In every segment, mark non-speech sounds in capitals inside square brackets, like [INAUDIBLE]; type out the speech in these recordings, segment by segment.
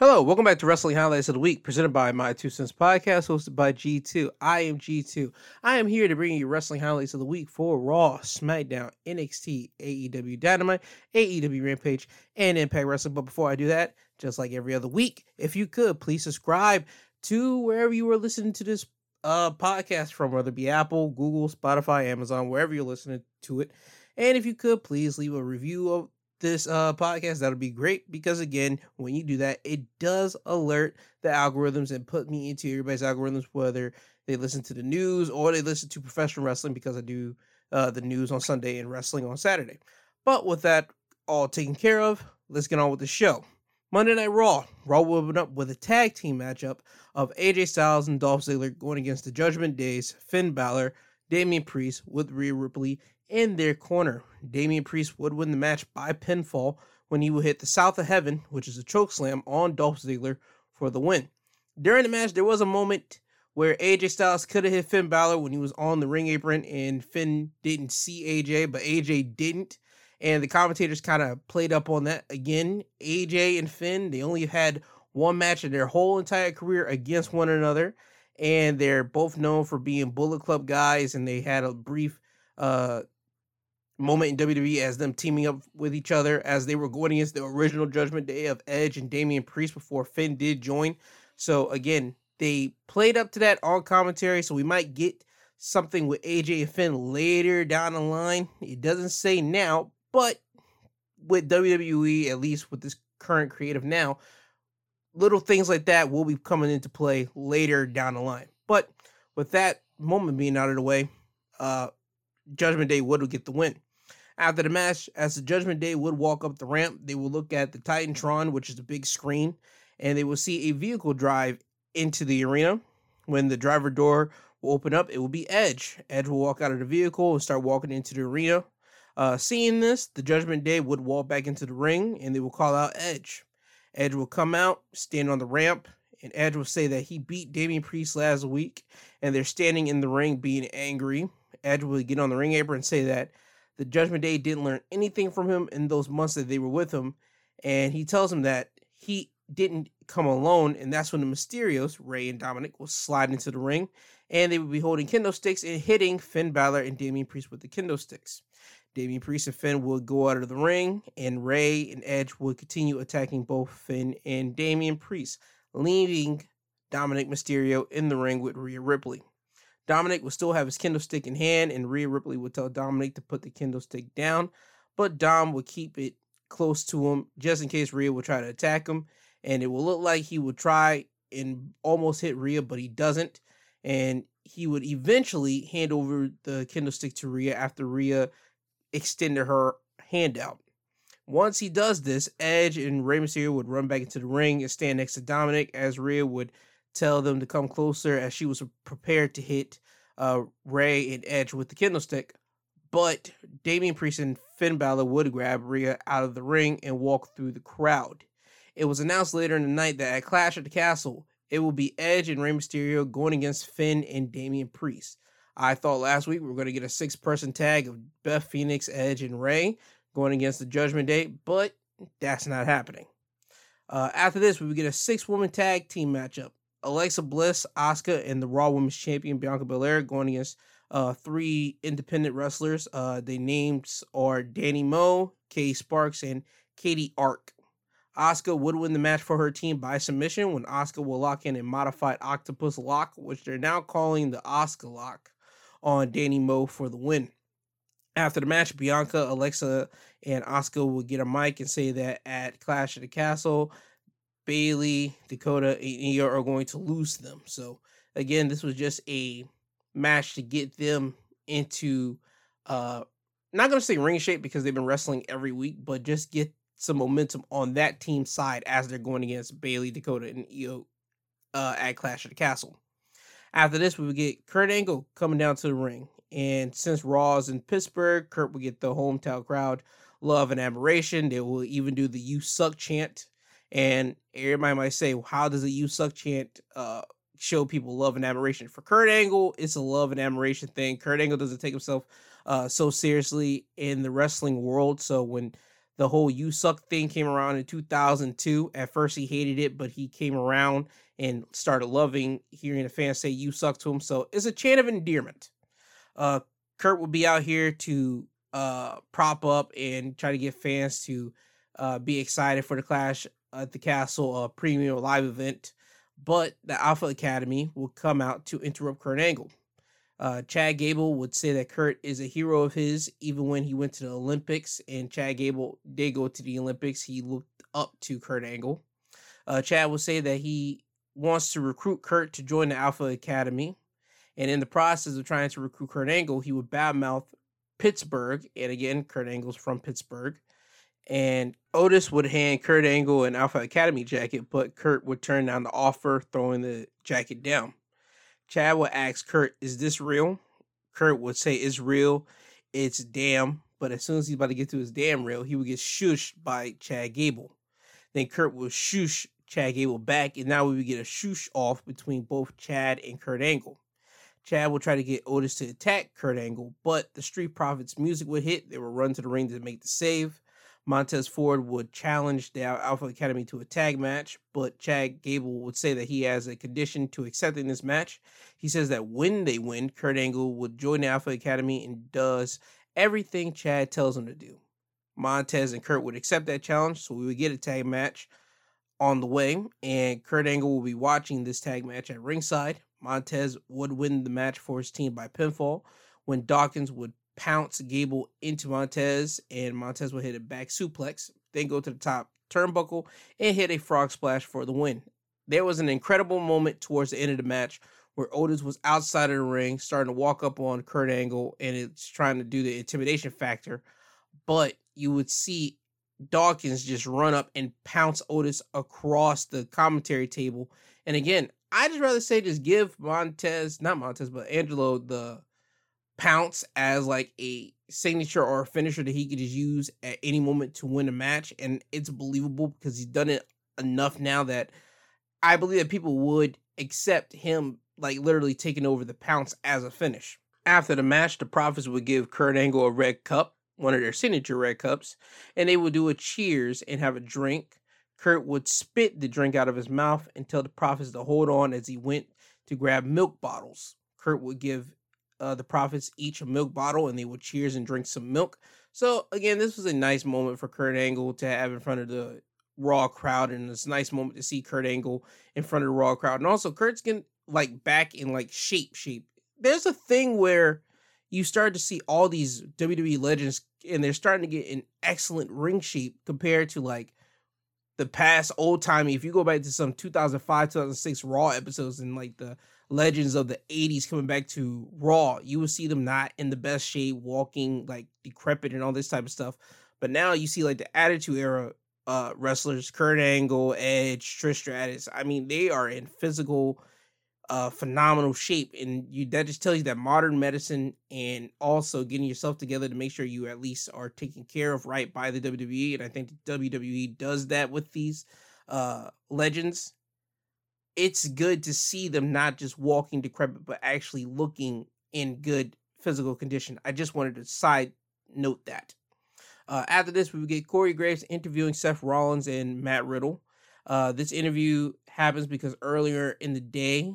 Hello, welcome back to Wrestling Highlights of the Week, presented by My Two Cents Podcast, hosted by G2. I am G2. I am here to bring you wrestling highlights of the week for Raw, SmackDown, NXT, AEW Dynamite, AEW Rampage, and Impact Wrestling. But before I do that, just like every other week, if you could, please subscribe to wherever you are listening to this uh, podcast from, whether it be Apple, Google, Spotify, Amazon, wherever you're listening to it. And if you could, please leave a review of this uh, podcast, that'll be great because again, when you do that, it does alert the algorithms and put me into everybody's algorithms, whether they listen to the news or they listen to professional wrestling because I do uh, the news on Sunday and wrestling on Saturday. But with that all taken care of, let's get on with the show. Monday Night Raw. Raw will open up with a tag team matchup of AJ Styles and Dolph Ziggler going against the Judgment Days, Finn Balor, Damian Priest with Rhea Ripley in their corner. Damian Priest would win the match by pinfall when he would hit the South of Heaven, which is a choke slam on Dolph Ziggler for the win. During the match, there was a moment where AJ Styles could have hit Finn Balor when he was on the ring apron, and Finn didn't see AJ, but AJ didn't. And the commentators kind of played up on that again. AJ and Finn, they only had one match in their whole entire career against one another, and they're both known for being Bullet Club guys, and they had a brief uh moment in WWE as them teaming up with each other as they were going against the original Judgment Day of Edge and Damian Priest before Finn did join. So again, they played up to that on commentary, so we might get something with AJ and Finn later down the line. It doesn't say now, but with WWE, at least with this current creative now, little things like that will be coming into play later down the line. But with that moment being out of the way, uh, Judgment Day would get the win. After the match, as the Judgment Day would walk up the ramp, they will look at the Titantron, which is a big screen, and they will see a vehicle drive into the arena. When the driver door will open up, it will be Edge. Edge will walk out of the vehicle and start walking into the arena. Uh, seeing this, the Judgment Day would walk back into the ring and they will call out Edge. Edge will come out, stand on the ramp, and Edge will say that he beat Damian Priest last week and they're standing in the ring being angry. Edge will get on the ring apron and say that the Judgment Day didn't learn anything from him in those months that they were with him. And he tells him that he didn't come alone. And that's when the Mysterios, Rey and Dominic, will slide into the ring. And they would be holding kendo sticks and hitting Finn Balor and Damian Priest with the kendo sticks. Damian Priest and Finn would go out of the ring, and Rey and Edge would continue attacking both Finn and Damian Priest, leaving Dominic Mysterio in the ring with Rhea Ripley. Dominic would still have his kendo stick in hand, and Rhea Ripley would tell Dominic to put the kendo stick down, but Dom would keep it close to him just in case Rhea would try to attack him. And it will look like he would try and almost hit Rhea, but he doesn't. And he would eventually hand over the kendo stick to Rhea after Rhea extended her hand out. Once he does this, Edge and Rey Mysterio would run back into the ring and stand next to Dominic as Rhea would tell them to come closer as she was prepared to hit uh, Rey and Edge with the kendo stick. But Damian Priest and Finn Balor would grab Rhea out of the ring and walk through the crowd. It was announced later in the night that at Clash at the Castle, it will be Edge and Rey Mysterio going against Finn and Damian Priest. I thought last week we were going to get a six person tag of Beth Phoenix, Edge, and Rey going against the Judgment Day, but that's not happening. Uh, after this, we would get a six woman tag team matchup. Alexa Bliss, Asuka, and the Raw Women's Champion Bianca Belair going against uh, three independent wrestlers. Uh, the names are Danny Moe, Kay Sparks, and Katie Ark. Asuka would win the match for her team by submission when Asuka will lock in a modified octopus lock, which they're now calling the Asuka lock, on Danny Moe for the win. After the match, Bianca, Alexa, and Asuka will get a mic and say that at Clash of the Castle, Bayley, Dakota, and Iyo are going to lose them. So again, this was just a match to get them into uh not gonna say ring shape because they've been wrestling every week, but just get some momentum on that team side as they're going against Bayley, Dakota, and Iyo uh, at Clash of the Castle. After this, we would get Kurt Angle coming down to the ring. And since Raw's in Pittsburgh, Kurt will get the hometown crowd love and admiration. They will even do the You Suck chant and everybody might say, well, how does a you suck chant uh, show people love and admiration? For Kurt Angle, it's a love and admiration thing. Kurt Angle doesn't take himself uh, so seriously in the wrestling world. So when the whole "you suck" thing came around in 2002. At first, he hated it, but he came around and started loving hearing the fans say "you suck" to him. So it's a chain of endearment. Uh, Kurt will be out here to uh, prop up and try to get fans to uh, be excited for the Clash at the Castle, a premium live event. But the Alpha Academy will come out to interrupt Kurt Angle. Uh, Chad Gable would say that Kurt is a hero of his, even when he went to the Olympics. And Chad Gable did go to the Olympics. He looked up to Kurt Angle. Uh, Chad would say that he wants to recruit Kurt to join the Alpha Academy. And in the process of trying to recruit Kurt Angle, he would badmouth Pittsburgh. And again, Kurt Angle's from Pittsburgh. And Otis would hand Kurt Angle an Alpha Academy jacket, but Kurt would turn down the offer, throwing the jacket down. Chad would ask Kurt, Is this real? Kurt would say, It's real. It's damn. But as soon as he's about to get to his damn real, he would get shushed by Chad Gable. Then Kurt would shush Chad Gable back, and now we would get a shush off between both Chad and Kurt Angle. Chad will try to get Otis to attack Kurt Angle, but the Street Profits music would hit. They would run to the ring to make the save. Montez Ford would challenge the Alpha Academy to a tag match, but Chad Gable would say that he has a condition to accepting this match. He says that when they win, Kurt Angle would join the Alpha Academy and does everything Chad tells him to do. Montez and Kurt would accept that challenge, so we would get a tag match on the way, and Kurt Angle will be watching this tag match at ringside. Montez would win the match for his team by pinfall when Dawkins would pounce Gable into Montez, and Montez will hit a back suplex, then go to the top turnbuckle and hit a frog splash for the win. There was an incredible moment towards the end of the match where Otis was outside of the ring, starting to walk up on Kurt Angle, and it's trying to do the intimidation factor. But you would see Dawkins just run up and pounce Otis across the commentary table. And again, I just rather say just give Montez, not Montez, but Angelo the pounce as like a signature or a finisher that he could just use at any moment to win a match. And it's believable because he's done it enough now that I believe that people would accept him like literally taking over the pounce as a finish. After the match, the Profits would give Kurt Angle a red cup, one of their signature red cups, and they would do a cheers and have a drink. Kurt would spit the drink out of his mouth and tell the Profits to hold on as he went to grab milk bottles. Kurt would give uh, the Profits each a milk bottle and they would cheers and drink some milk. So again, this was a nice moment for Kurt Angle to have in front of the Raw crowd, and it's a nice moment to see Kurt Angle in front of the Raw crowd. And also, Kurt's getting like back in like shape. Shape. There's a thing where you start to see all these WWE legends, and they're starting to get in excellent ring shape compared to like the past old timey. If you go back to some 2005, 2006 Raw episodes and like the legends of the 80s coming back to Raw, you will see them not in the best shape, walking like decrepit and all this type of stuff. But now you see like the Attitude Era uh, wrestlers, Kurt Angle, Edge, Trish Stratus. I mean, they are in physical, uh, phenomenal shape, and you that just tells you that modern medicine and also getting yourself together to make sure you at least are taken care of right by the WWE. And I think the WWE does that with these uh, legends it's good to see them not just walking decrepit, but actually looking in good physical condition. I just wanted to side note that. Uh, after this, we would get Corey Graves interviewing Seth Rollins and Matt Riddle. Uh, this interview happens because earlier in the day,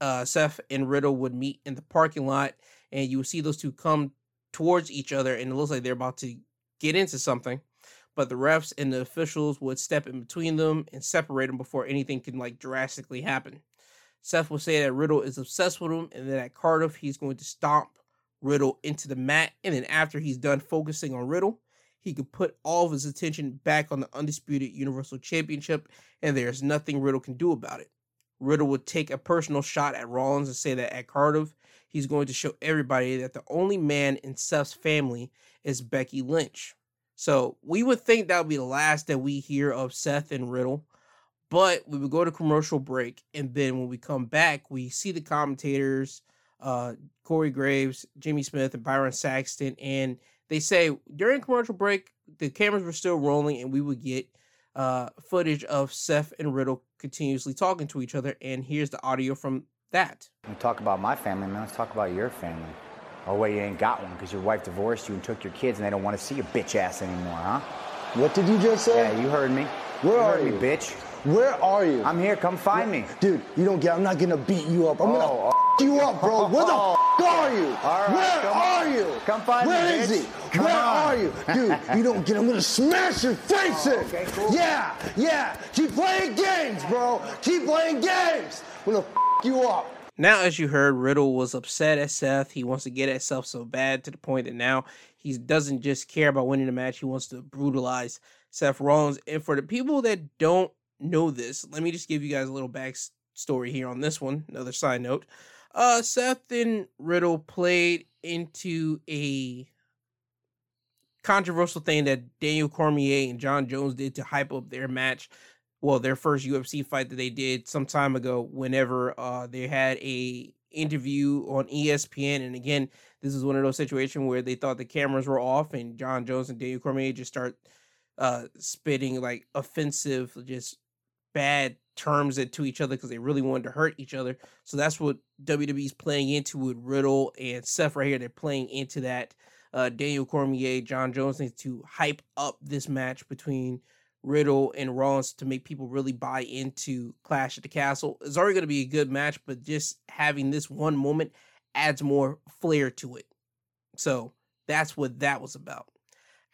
uh, Seth and Riddle would meet in the parking lot, and you would see those two come towards each other, and it looks like they're about to get into something but the refs and the officials would step in between them and separate them before anything can like drastically happen. Seth will say that Riddle is obsessed with him and that at Cardiff he's going to stomp Riddle into the mat. And then after he's done focusing on Riddle, he could put all of his attention back on the undisputed Universal Championship, and there's nothing Riddle can do about it. Riddle would take a personal shot at Rollins and say that at Cardiff, he's going to show everybody that the only man in Seth's family is Becky Lynch. So we would think that would be the last that we hear of Seth and Riddle. But we would go to commercial break, and then when we come back, we see the commentators, uh, Corey Graves, Jimmy Smith, and Byron Saxton, and they say during commercial break the cameras were still rolling, and we would get uh, footage of Seth and Riddle continuously talking to each other. And here's the audio from that. We talk about my family, man. Let's talk about your family. Oh, wait, you ain't got one because your wife divorced you and took your kids and they don't want to see your bitch ass anymore, huh? What did you just say? Yeah, you heard me. Where you are heard you? me, bitch? Where are you? I'm here. Come find me. Dude, you don't get. I'm not gonna beat you up. I'm Oh, gonna f- you up, bro. Oh, Where the oh. are you? Right, Where are on. you? Come find me, Where is bitch. he? Come Where on. are you, [LAUGHS] dude? You don't get. I'm gonna smash your face oh, in. Oh, okay, cool. Yeah, yeah. Keep playing games, bro. Keep playing games. I'm gonna you up. Now, as you heard, Riddle was upset at Seth. He wants to get at Seth so bad to the point that now he doesn't just care about winning the match. He wants to brutalize Seth Rollins. And for the people that don't know this, let me just give you guys a little backstory here on this one. Another side note. Uh, Seth and Riddle played into a controversial thing that Daniel Cormier and Jon Jones did to hype up their match well their first UFC fight that they did some time ago whenever uh they had a interview on ESPN and again this is one of those situations where they thought the cameras were off and Jon Jones and Daniel Cormier just start uh spitting like offensive just bad terms at to each other because they really wanted to hurt each other. So that's what WWE's playing into with Riddle and Seth right here. They're playing into that uh Daniel Cormier Jon Jones needs to hype up this match between Riddle and Rollins to make people really buy into Clash at the Castle. It's already going to be a good match, but just having this one moment adds more flair to it. So that's what that was about.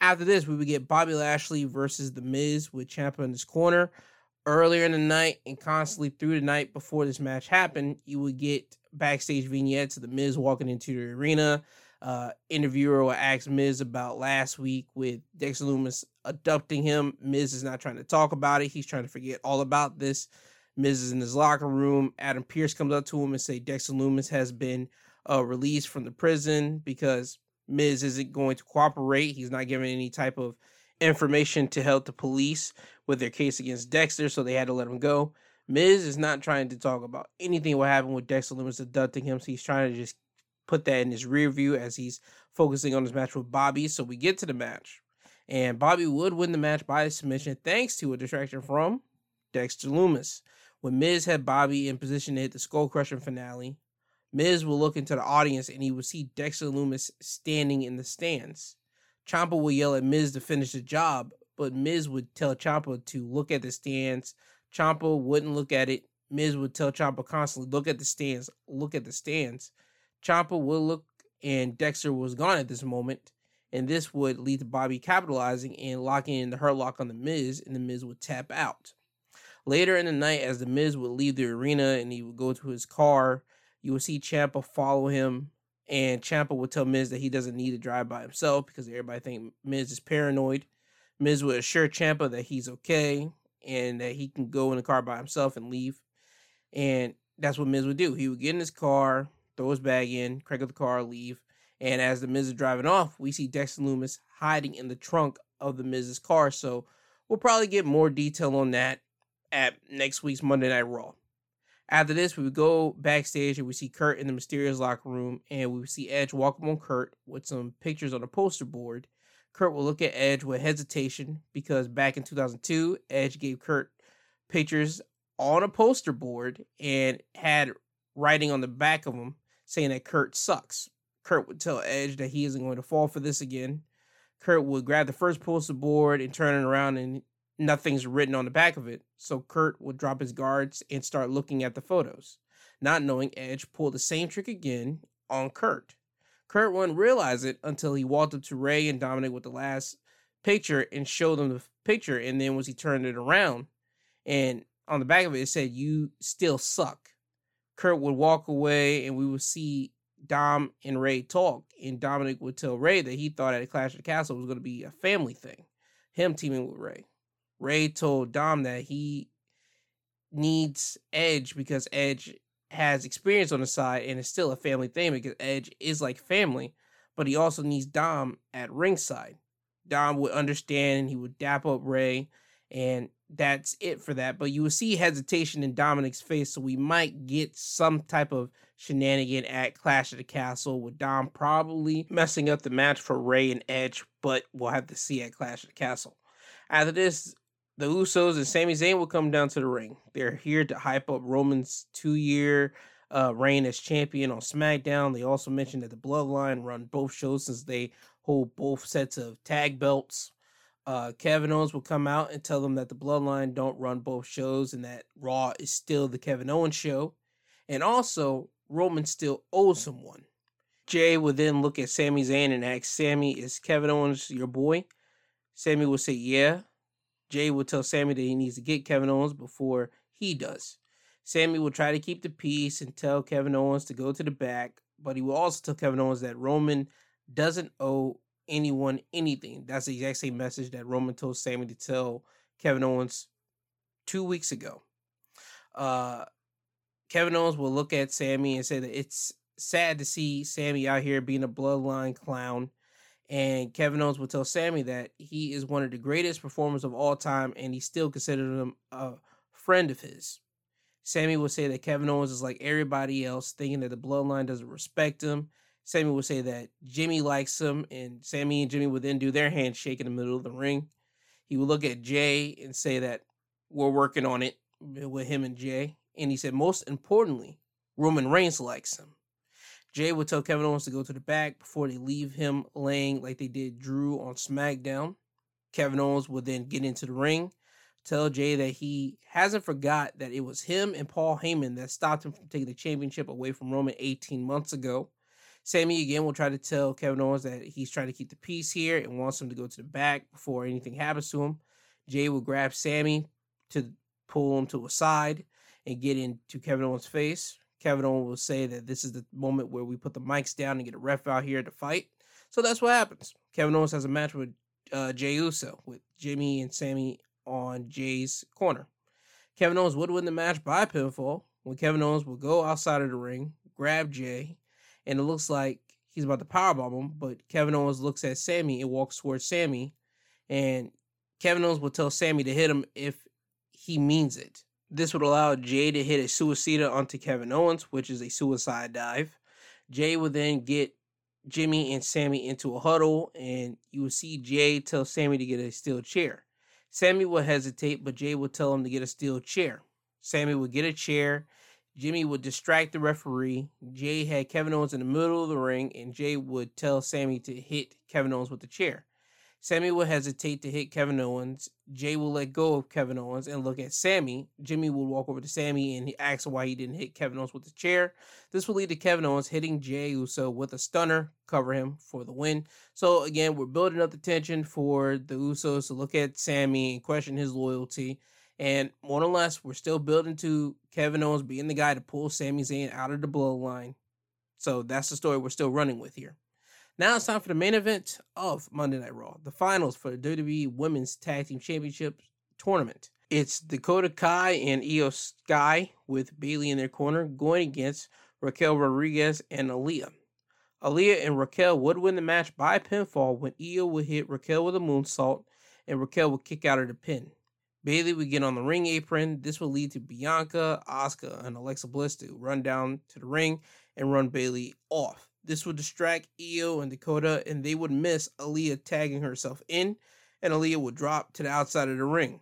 After this, we would get Bobby Lashley versus The Miz with Ciampa in his corner. Earlier in the night and constantly through the night before this match happened, you would get backstage vignettes of The Miz walking into the arena. Uh, interviewer will ask Miz about last week with Dexter Lumis abducting him. Miz is not trying to talk about it. He's trying to forget all about this. Miz is in his locker room. Adam Pearce comes up to him and say Dexter Lumis has been uh, released from the prison because Miz isn't going to cooperate. He's not giving any type of information to help the police with their case against Dexter, so they had to let him go. Miz is not trying to talk about anything what happened with Dexter Lumis abducting him, so he's trying to just put that in his rear view as he's focusing on his match with Bobby. So we get to the match, and Bobby would win the match by submission thanks to a distraction from Dexter Lumis. When Miz had Bobby in position to hit the skull crushing finale, Miz would look into the audience and he would see Dexter Lumis standing in the stands. Ciampa would yell at Miz to finish the job, but Miz would tell Ciampa to look at the stands. Ciampa wouldn't look at it. Miz would tell Ciampa constantly, look at the stands, look at the stands. Ciampa would look and Dexter was gone at this moment, and this would lead to Bobby capitalizing and locking in the hurt lock on the Miz, and the Miz would tap out. Later in the night, as the Miz would leave the arena and he would go to his car, you would see Ciampa follow him, and Ciampa would tell Miz that he doesn't need to drive by himself because everybody think Miz is paranoid. Miz would assure Ciampa that he's okay and that he can go in the car by himself and leave. And that's what Miz would do. He would get in his car, throw his bag in, crank up the car, leave. And as the Miz is driving off, we see Dexter Lumis hiding in the trunk of the Miz's car. So we'll probably get more detail on that at next week's Monday Night Raw. After this, we go backstage and we see Kurt in the Mysterios' locker room, and we see Edge walk up on Kurt with some pictures on a poster board. Kurt will look at Edge with hesitation because back in 2002, Edge gave Kurt pictures on a poster board and had writing on the back of them saying that Kurt sucks. Kurt would tell Edge that he isn't going to fall for this again. Kurt would grab the first poster board and turn it around and nothing's written on the back of it. So Kurt would drop his guards and start looking at the photos, not knowing Edge pulled the same trick again on Kurt. Kurt wouldn't realize it until he walked up to Rey and Dominic with the last picture and showed them the picture. And then once he turned it around, and on the back of it, it said, You still suck. Kurt would walk away and we would see Dom and Rey talk. And Dominic would tell Rey that he thought at Clash of the Castle was going to be a family thing, him teaming with Rey. Rey told Dom that he needs Edge because Edge has experience on the side and it's still a family thing because Edge is like family, but he also needs Dom at ringside. Dom would understand and he would dap up Rey, and that's it for that. But you will see hesitation in Dominic's face, so we might get some type of shenanigan at Clash of the Castle with Dom probably messing up the match for Rey and Edge, but we'll have to see at Clash of the Castle. After this, the Usos and Sami Zayn will come down to the ring. They're here to hype up Roman's two year uh, reign as champion on SmackDown. They also mentioned that the Bloodline run both shows since they hold both sets of tag belts. Uh, Kevin Owens will come out and tell them that the Bloodline don't run both shows and that Raw is still the Kevin Owens show. And also, Roman still owes someone. Jey will then look at Sami Zayn and ask Sami, Is Kevin Owens your boy? Sami will say, Yeah. Jey will tell Sami that he needs to get Kevin Owens before he does. Sami will try to keep the peace and tell Kevin Owens to go to the back, but he will also tell Kevin Owens that Roman doesn't owe anyone anything. That's the exact same message that Roman told Sami to tell Kevin Owens two weeks ago. Uh, Kevin Owens will look at Sami and say that it's sad to see Sami out here being a bloodline clown. And Kevin Owens will tell Sami that he is one of the greatest performers of all time and he still considers him a friend of his. Sami will say that Kevin Owens is like everybody else, thinking that the bloodline doesn't respect him. Sami would say that Jimmy likes him, and Sami and Jimmy would then do their handshake in the middle of the ring. He would look at Jey and say that we're working on it uh, with him and Jey. And he said, most importantly, Roman Reigns likes him. Jey would tell Kevin Owens to go to the back before they leave him laying like they did Drew on SmackDown. Kevin Owens would then get into the ring tell Jey that he hasn't forgot that it was him and Paul Heyman that stopped him from taking the championship away from Roman 18 months ago. Sami again will try to tell Kevin Owens that he's trying to keep the peace here and wants him to go to the back before anything happens to him. Jey will grab Sami to pull him to a side and get into Kevin Owens' face. Kevin Owens will say that this is the moment where we put the mics down and get a ref out here to fight. So that's what happens. Kevin Owens has a match with uh, Jey Uso with Jimmy and Sami on Jey's corner. Kevin Owens would win the match by pinfall when Kevin Owens will go outside of the ring, grab Jey, and it looks like he's about to powerbomb him, but Kevin Owens looks at Sami and walks towards Sami, and Kevin Owens will tell Sami to hit him if he means it. This would allow Jey to hit a suicida onto Kevin Owens, which is a suicide dive. Jey would then get Jimmy and Sami into a huddle, and you will see Jey tell Sami to get a steel chair. Sami will hesitate, but Jey will tell him to get a steel chair. Sami would get a chair. Jimmy would distract the referee. Jey had Kevin Owens in the middle of the ring, and Jey would tell Sami to hit Kevin Owens with the chair. Sami would hesitate to hit Kevin Owens. Jey will let go of Kevin Owens and look at Sami. Jimmy will walk over to Sami and he why he didn't hit Kevin Owens with the chair. This will lead to Kevin Owens hitting Jey Uso with a stunner, cover him for the win. So again, we're building up the tension for the Usos to look at Sami and question his loyalty. And more or less, we're still building to Kevin Owens being the guy to pull Sami Zayn out of the bloodline. So that's the story we're still running with here. Now it's time for the main event of Monday Night Raw, the finals for the WWE Women's Tag Team Championship tournament. It's Dakota Kai and Iyo Sky with Bayley in their corner going against Raquel Rodriguez and Aliyah. Aliyah and Raquel would win the match by pinfall when Iyo would hit Raquel with a moonsault and Raquel would kick out of the pin. Bayley would get on the ring apron. This would lead to Bianca, Asuka, and Alexa Bliss to run down to the ring and run Bayley off. This would distract Iyo and Dakota, and they would miss Aliyah tagging herself in, and Aliyah would drop to the outside of the ring.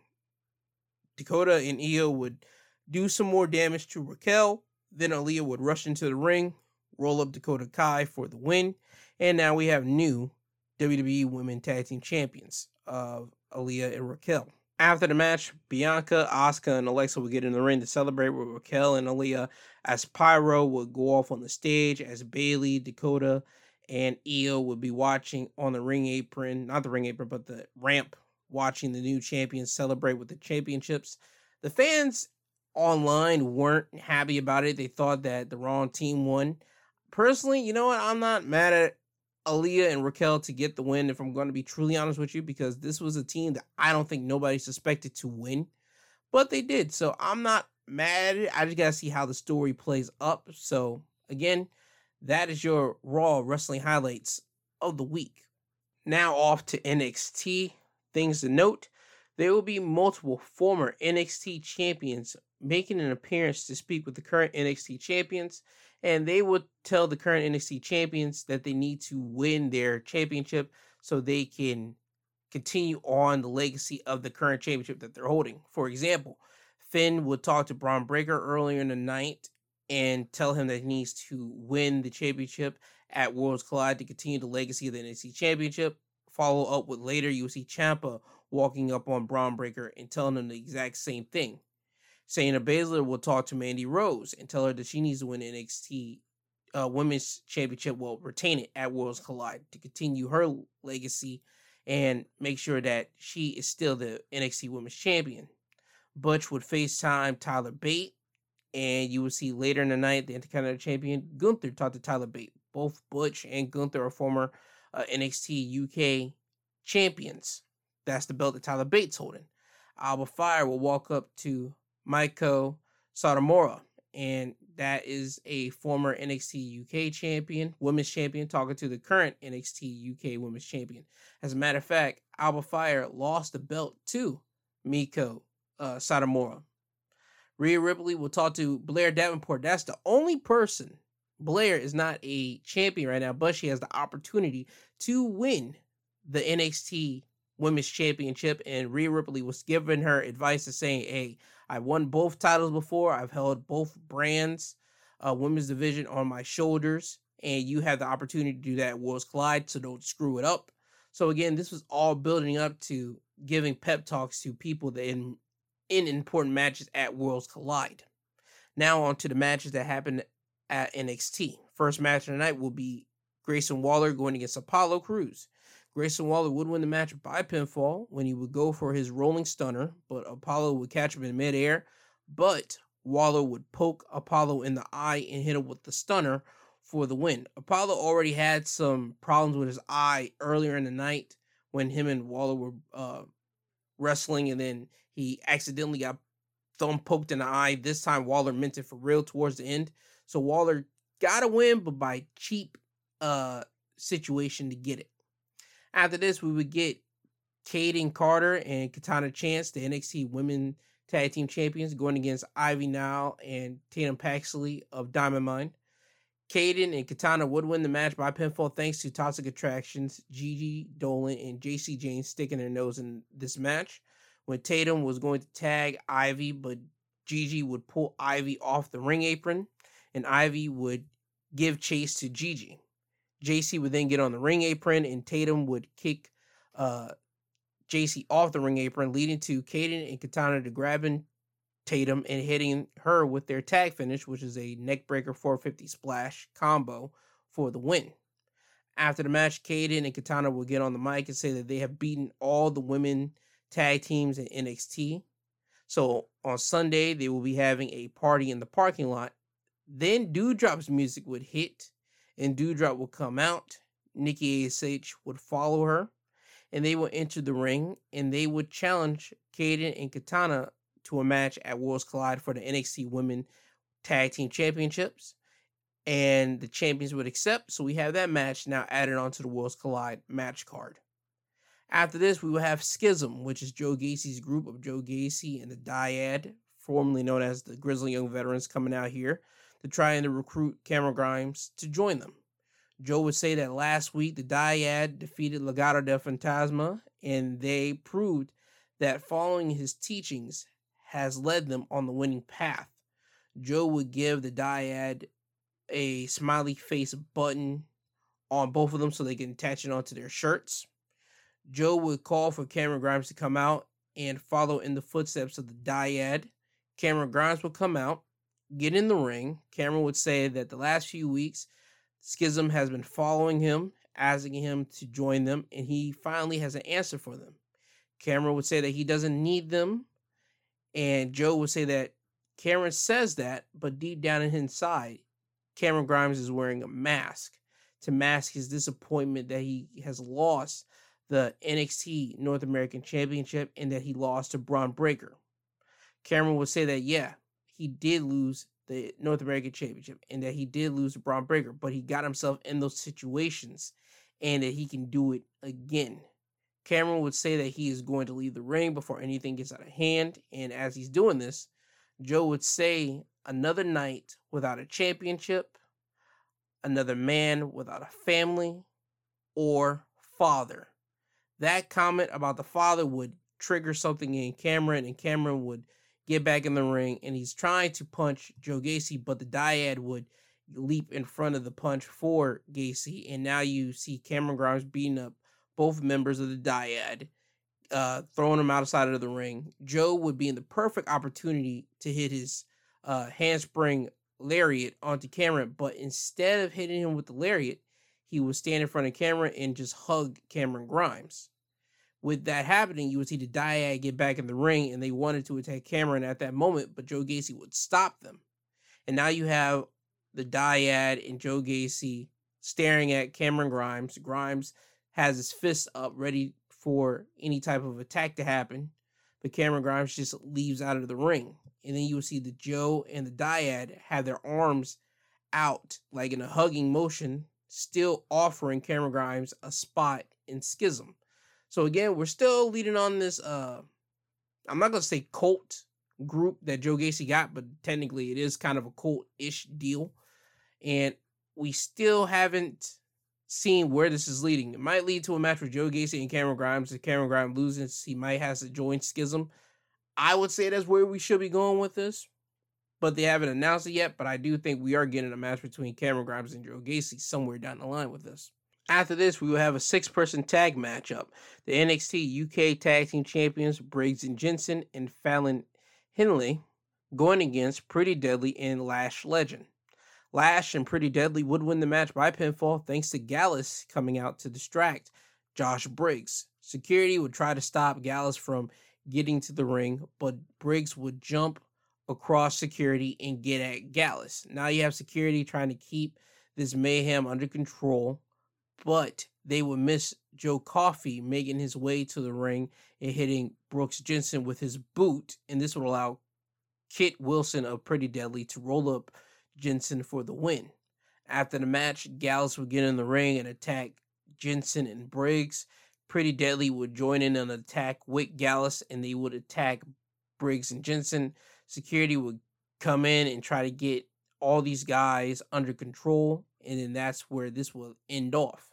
Dakota and Iyo would do some more damage to Raquel. Then Aliyah would rush into the ring, roll up Dakota Kai for the win, and now we have new WWE Women Tag Team Champions of Aliyah and Raquel. After the match, Bianca, Asuka, and Alexa would get in the ring to celebrate with Raquel and Aliyah as Pyro would go off on the stage, as Bayley, Dakota, and Iyo would be watching on the ring apron, not the ring apron, but the ramp, watching the new champions celebrate with the championships. The fans online weren't happy about it. They thought that the wrong team won. Personally, you know what? I'm not mad at Aliyah and Raquel to get the win, if I'm going to be truly honest with you, because this was a team that I don't think nobody suspected to win, but they did. So I'm not mad. I just got to see how the story plays up. So, again, that is your Raw wrestling highlights of the week. Now, off to NXT. Things to note there will be multiple former NXT champions making an appearance to speak with the current NXT champions and they would tell the current NXT champions that they need to win their championship so they can continue on the legacy of the current championship that they're holding. For example, Finn would talk to Bron Breakker earlier in the night and tell him that he needs to win the championship at Worlds Collide to continue the legacy of the NXT championship. follow up with later, you will see Ciampa walking up on Bron Breakker and telling him the exact same thing. Shayna Baszler will talk to Mandy Rose and tell her that she needs to win NXT uh, Women's Championship, well, retain it at Worlds Collide to continue her legacy and make sure that she is still the NXT Women's Champion. Butch would FaceTime Tyler Bate, and you will see later in the night the Intercontinental Champion Gunther talk to Tyler Bate. Both Butch and Gunther are former uh, NXT UK champions. That's the belt that Tyler Bates holding. Alba Fyre will walk up to Meiko Satomura, and that is a former NXT UK champion, women's champion, talking to the current NXT UK women's champion. As a matter of fact, Alba Fyre lost the belt to Meiko uh, Satomura. Rhea Ripley will talk to Blair Davenport. That's the only person. Blair is not a champion right now, but she has the opportunity to win the NXT Women's Championship. And Rhea Ripley was giving her advice to saying, "Hey, I won both titles before. I've held both brands, uh, women's division on my shoulders, and you have the opportunity to do that at Worlds Collide. So don't screw it up." So again, this was all building up to giving pep talks to people that in in important matches at Worlds Collide. Now on to the matches that happened at NXT. First match of the night will be Grayson Waller going against Apollo Crews. Grayson Waller would win the match by pinfall when he would go for his rolling stunner, but Apollo would catch him in midair. But Waller would poke Apollo in the eye and hit him with the stunner for the win. Apollo already had some problems with his eye earlier in the night when him and Waller were uh, wrestling, and then he accidentally got thumb poked in the eye. This time Waller meant it for real towards the end. So Waller got a win, but by cheap uh situation to get it. After this, we would get Kayden Carter and Katana Chance, the NXT Women Tag Team Champions, going against Ivy Nile and Tatum Paxley of Diamond Mine. Kayden and Katana would win the match by pinfall thanks to Toxic Attractions, Gigi Dolan, and Jacy Jayne sticking their nose in this match. When Tatum was going to tag Ivy, but Gigi would pull Ivy off the ring apron, and Ivy would give chase to Gigi. Jacy would then get on the ring apron, and Tatum would kick uh, Jacy off the ring apron, leading to Kayden and Katana to grabbing Tatum and hitting her with their tag finish, which is a neckbreaker 450 splash combo for the win. After the match, Kayden and Katana will get on the mic and say that they have beaten all the women tag teams in NXT. So on Sunday, they will be having a party in the parking lot. Then Doudrop's music would hit and Doudrop would come out. Nikki ASH would follow her and they would enter the ring and they would challenge Kayden and Katana to a match at Worlds Collide for the NXT Women Tag Team Championships. And the champions would accept. So we have that match now added onto the Worlds Collide match card. After this, we will have Schism, which is Joe Gacy's group of Joe Gacy and the Dyad, formerly known as the Grizzled Young Veterans, coming out here to try and to recruit Cameron Grimes to join them. Joe would say that last week the Dyad defeated Legado del Fantasma, and they proved that following his teachings has led them on the winning path. Joe would give the dyad a smiley face button on both of them so they can attach it onto their shirts. Joe would call for Cameron Grimes to come out and follow in the footsteps of the dyad. Cameron Grimes would come out, get in the ring. Cameron would say that the last few weeks, Schism has been following him, asking him to join them, and he finally has an answer for them. Cameron would say that he doesn't need them and Joe would say that Cameron says that, but deep down inside, Cameron Grimes is wearing a mask to mask his disappointment that he has lost the NXT North American Championship and that he lost to Bron Breakker. Cameron would say that, yeah, he did lose the North American Championship and that he did lose to Bron Breakker, but he got himself in those situations and that he can do it again. Cameron would say that he is going to leave the ring before anything gets out of hand. And as he's doing this, Joe would say, Another night without a championship, another man without a family, or father. That comment about the father would trigger something in Cameron, and Cameron would get back in the ring. And he's trying to punch Joe Gacy, but the dyad would leap in front of the punch for Gacy. And now you see Cameron Grimes beating up both members of the dyad, uh, throwing them outside of the ring. Joe would be in the perfect opportunity to hit his uh, handspring lariat onto Cameron, but instead of hitting him with the lariat, he would stand in front of Cameron and just hug Cameron Grimes. With that happening, you would see the dyad get back in the ring, and they wanted to attack Cameron at that moment, but Joe Gacy would stop them. And now you have the dyad and Joe Gacy staring at Cameron Grimes. Grimes has his fist up, ready for any type of attack to happen, but Cameron Grimes just leaves out of the ring. And then you will see the Joe and the dyad have their arms out, like in a hugging motion, still offering Cameron Grimes a spot in Schism. So again, we're still leading on this. Uh, I'm not gonna say cult group that Joe Gacy got, but technically it is kind of a cult-ish deal, and we still haven't seen where this is leading. It might lead to a match with Joe Gacy and Cameron Grimes. If Cameron Grimes loses, he might have to join Schism. I would say that's where we should be going with this, but they haven't announced it yet. But I do think we are getting a match between Cameron Grimes and Joe Gacy somewhere down the line with this. After this, we will have a six person tag matchup. The NXT UK Tag Team Champions Briggs and Jensen and Fallon Henley going against Pretty Deadly and Lash Legend. Lash and Pretty Deadly would win the match by pinfall thanks to Gallus coming out to distract Josh Briggs. Security would try to stop Gallus from getting to the ring, but Briggs would jump across security and get at Gallus. Now you have security trying to keep this mayhem under control but they would miss Joe Coffey making his way to the ring and hitting Brooks Jensen with his boot, and this would allow Kit Wilson of Pretty Deadly to roll up Jensen for the win. After the match, Gallus would get in the ring and attack Jensen and Briggs. Pretty Deadly would join in an attack with Gallus, and they would attack Briggs and Jensen. Security would come in and try to get all these guys under control, and then that's where this will end off.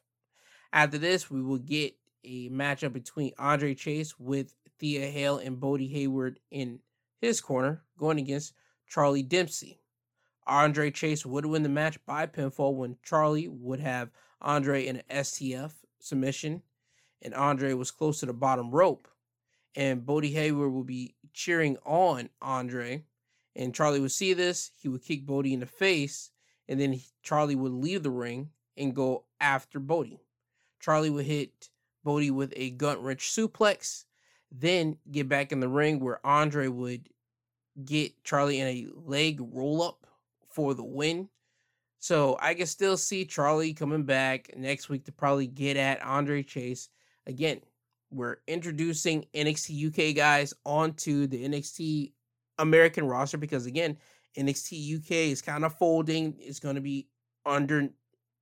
After this, we will get a matchup between Andre Chase with Thea Hale and Bodhi Hayward in his corner, going against Charlie Dempsey. Andre Chase would win the match by pinfall when Charlie would have Andre in an STF submission, and Andre was close to the bottom rope. And Bodhi Hayward would be cheering on Andre, and Charlie would see this. He would kick Bodie in the face, and then Charlie would leave the ring and go after Bodie. Charlie would hit Bodie with a gut wrench suplex, then get back in the ring where Andre would get Charlie in a leg roll up for the win. So I can still see Charlie coming back next week to probably get at Andre Chase. Again, we're introducing NXT UK guys onto the NXT American roster because again, NXT UK is kind of folding. It's going to be under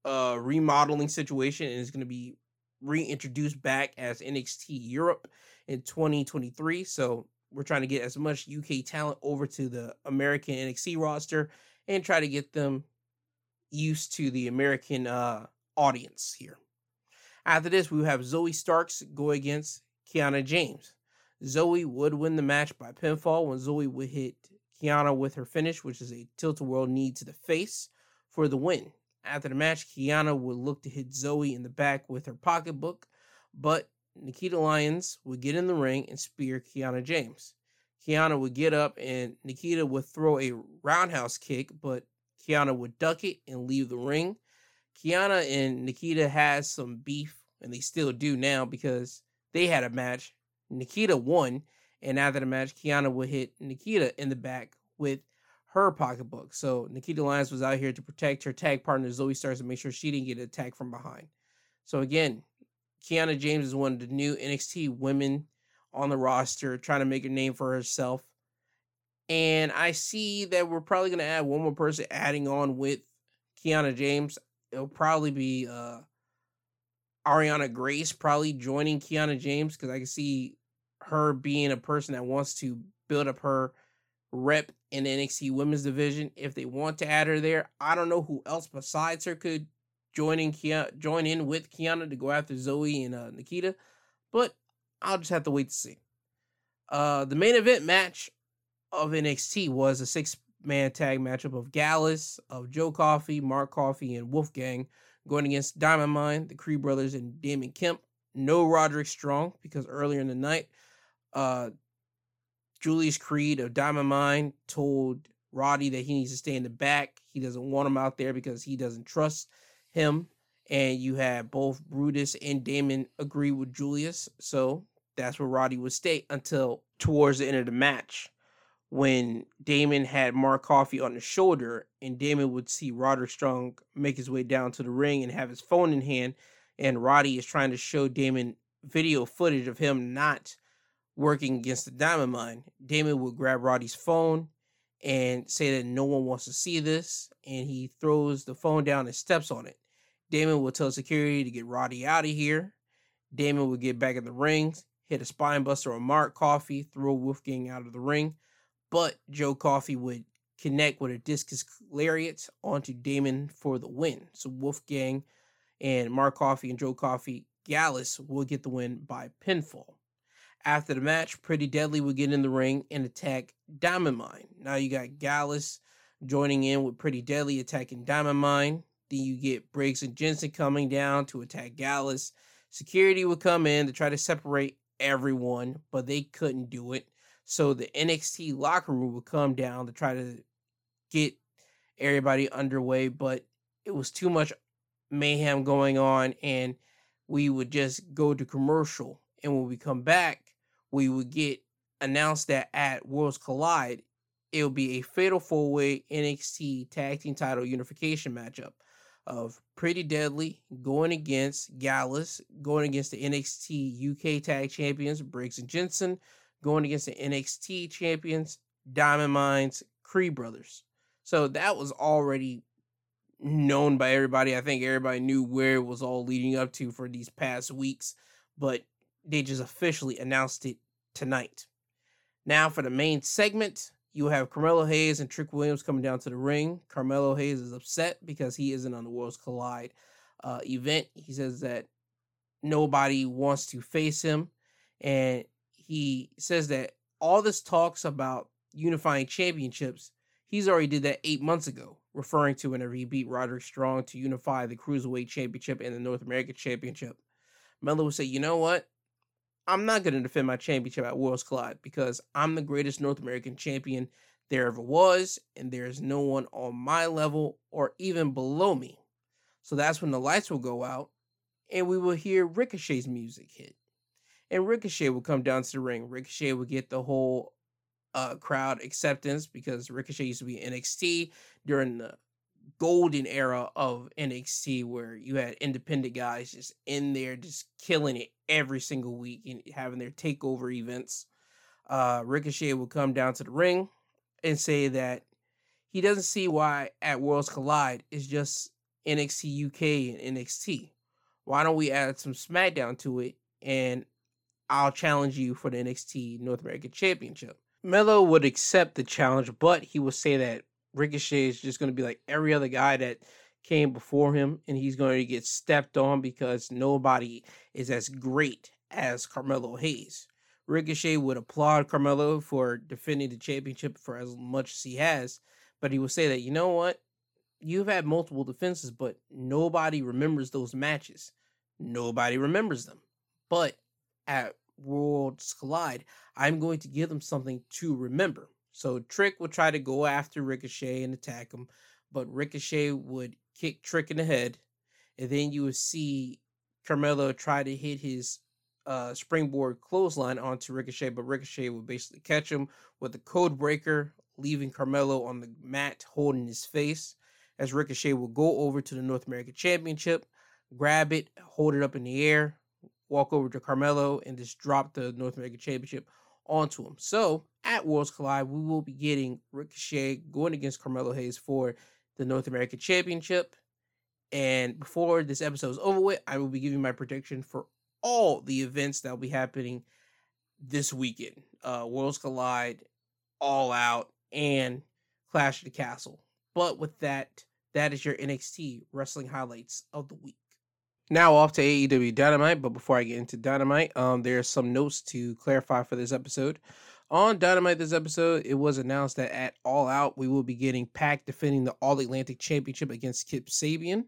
uh, remodeling situation and is going to be reintroduced back as NXT Europe in 2023. So we're trying to get as much UK talent over to the American NXT roster and try to get them used to the American uh, audience here. After this, we have Zoe Starks go against Kiana James. Zoe would win the match by pinfall when Zoe would hit Kiana with her finish, which is a tilt-a-whirl knee to the face for the win. After the match, Kiana would look to hit Zoe in the back with her pocketbook, but Nikita Lyons would get in the ring and spear Kiana James. Kiana would get up and Nikita would throw a roundhouse kick, but Kiana would duck it and leave the ring. Kiana and Nikita has some beef, and they still do now because they had a match. Nikita won, and after the match, Kiana would hit Nikita in the back with her pocketbook. So Nikita Lyons was out here to protect her tag partner Zoe Starks and make sure she didn't get attacked from behind. So again, Kiana James is one of the new NXT women on the roster, trying to make a name for herself. And I see that we're probably going to add one more person adding on with Kiana James. It'll probably be uh, Ariana Grace probably joining Kiana James because I can see her being a person that wants to build up her rep in the NXT Women's Division. If they want to add her there, I don't know who else besides her could join in Kia, join in with Kiana to go after Zoe and uh, Nikita, but I'll just have to wait to see. Uh, the main event match of NXT was a six man tag matchup of Gallus, of Joe Coffey, Mark Coffey, and Wolfgang going against Diamond Mine, the Creed brothers, and Damon Kemp. no Roderick Strong because earlier in the night, uh, Julius Creed of Diamond Mine told Roddy that he needs to stay in the back. He doesn't want him out there because he doesn't trust him. And you had both Brutus and Damon agree with Julius. So that's where Roddy would stay until towards the end of the match when Damon had Mark Coffey on the shoulder and Damon would see Roderick Strong make his way down to the ring and have his phone in hand and Roddy is trying to show Damon video footage of him not working against the diamond mine. Damon would grab Roddy's phone and say that no one wants to see this and he throws the phone down and steps on it. Damon will tell security to get Roddy out of here. Damon would get back in the ring, hit a spine buster on Mark Coffey, throw Wolfgang out of the ring but Joe Coffey would connect with a discus lariat onto Damon for the win. So Wolfgang and Mark Coffey and Joe Coffey Gallus will get the win by pinfall. After the match, Pretty Deadly would get in the ring and attack Diamond Mine. Now you got Gallus joining in with Pretty Deadly attacking Diamond Mine. Then you get Briggs and Jensen coming down to attack Gallus. Security would come in to try to separate everyone, but they couldn't do it. So the NXT locker room would come down to try to get everybody underway, but it was too much mayhem going on, and we would just go to commercial. And when we come back, we would get announced that at Worlds Collide, it will be a fatal four way NXT tag team title unification matchup of Pretty Deadly going against Gallus, going against the NXT UK tag champions Briggs and Jensen, going against the NXT champions, Diamond Mines, Creed Brothers. So that was already known by everybody. I think everybody knew where it was all leading up to for these past weeks, but they just officially announced it tonight. Now for the main segment, you have Carmelo Hayes and Trick Williams coming down to the ring. Carmelo Hayes is upset because he isn't on the Worlds Collide uh, event. He says that nobody wants to face him, and he says that all this talks about unifying championships, he's already did that eight months ago, referring to whenever he beat Roderick Strong to unify the Cruiserweight Championship and the North American Championship. Melo would say, you know what? I'm not going to defend my championship at Worlds Collide because I'm the greatest North American champion there ever was, and there's no one on my level or even below me. So that's when the lights will go out and we will hear Ricochet's music hit and Ricochet will come down to the ring. Ricochet would get the whole uh, crowd acceptance because Ricochet used to be NXT during the golden era of NXT where you had independent guys just in there just killing it every single week and having their takeover events. Uh, Ricochet would come down to the ring and say that he doesn't see why at Worlds Collide it's just NXT UK and NXT. Why don't we add some SmackDown to it and I'll challenge you for the NXT North American Championship. Melo would accept the challenge, but he would say that Ricochet is just going to be like every other guy that came before him, and he's going to get stepped on because nobody is as great as Carmelo Hayes. Ricochet would applaud Carmelo for defending the championship for as much as he has, but he would say that, you know what? You've had multiple defenses, but nobody remembers those matches. Nobody remembers them. But at Worlds Collide, I'm going to give them something to remember. So Trick would try to go after Ricochet and attack him, but Ricochet would kick Trick in the head, and then you would see Carmelo try to hit his uh, springboard clothesline onto Ricochet, but Ricochet would basically catch him with a code breaker, leaving Carmelo on the mat holding his face. As Ricochet will go over to the North American Championship, grab it, hold it up in the air, walk over to Carmelo and just drop the North American Championship onto him. So at Worlds Collide, we will be getting Ricochet going against Carmelo Hayes for the North American Championship. And before this episode is over with, I will be giving my prediction for all the events that will be happening this weekend. Uh, Worlds Collide, All Out, and Clash of the Castle. But with that, that is your NXT wrestling highlights of the week. Now off to AEW Dynamite, but before I get into Dynamite, um, there's some notes to clarify for this episode. On Dynamite this episode, it was announced that at All Out, we will be getting PAC defending the All Atlantic Championship against Kip Sabian.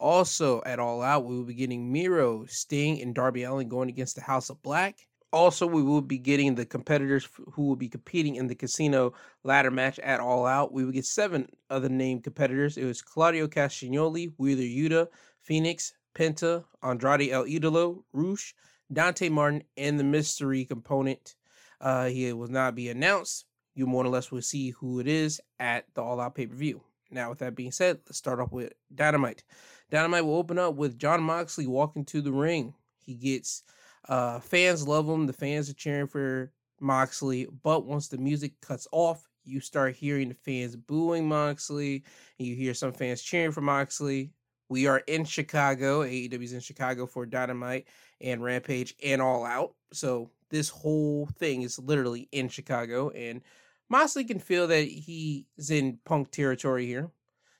Also, at All Out, we will be getting Miro, Sting, and Darby Allin going against the House of Black. Also, we will be getting the competitors who will be competing in the casino ladder match at All Out. We will get seven other named competitors. It was Claudio Castagnoli, Wheeler Yuta, Fenix, Penta, Andrade El Idolo, Rush, Dante Martin, and the mystery component. Uh, he will not be announced. You more or less will see who it is at the All Out pay per view. Now, with that being said, let's start off with Dynamite. Dynamite will open up with Jon Moxley walking to the ring. He gets uh, fans love him. The fans are cheering for Moxley, but once the music cuts off, you start hearing the fans booing Moxley, and you hear some fans cheering for Moxley. We are in Chicago. AEW's in Chicago for Dynamite and Rampage and All Out. So this whole thing is literally in Chicago, and Moxley can feel that he's in Punk territory here.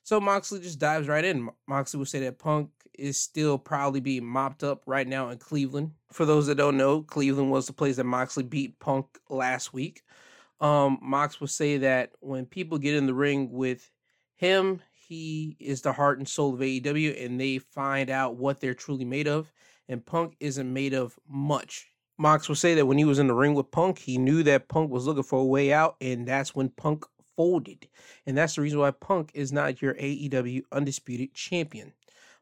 So Moxley just dives right in. Moxley will say that Punk is still probably being mopped up right now in Cleveland. For those that don't know, Cleveland was the place that Moxley beat Punk last week. Um, Mox will say that when people get in the ring with him, he is the heart and soul of AEW, and they find out what they're truly made of. And Punk isn't made of much. Mox will say that when he was in the ring with Punk, he knew that Punk was looking for a way out, and that's when Punk folded. And that's the reason why Punk is not your AEW undisputed champion.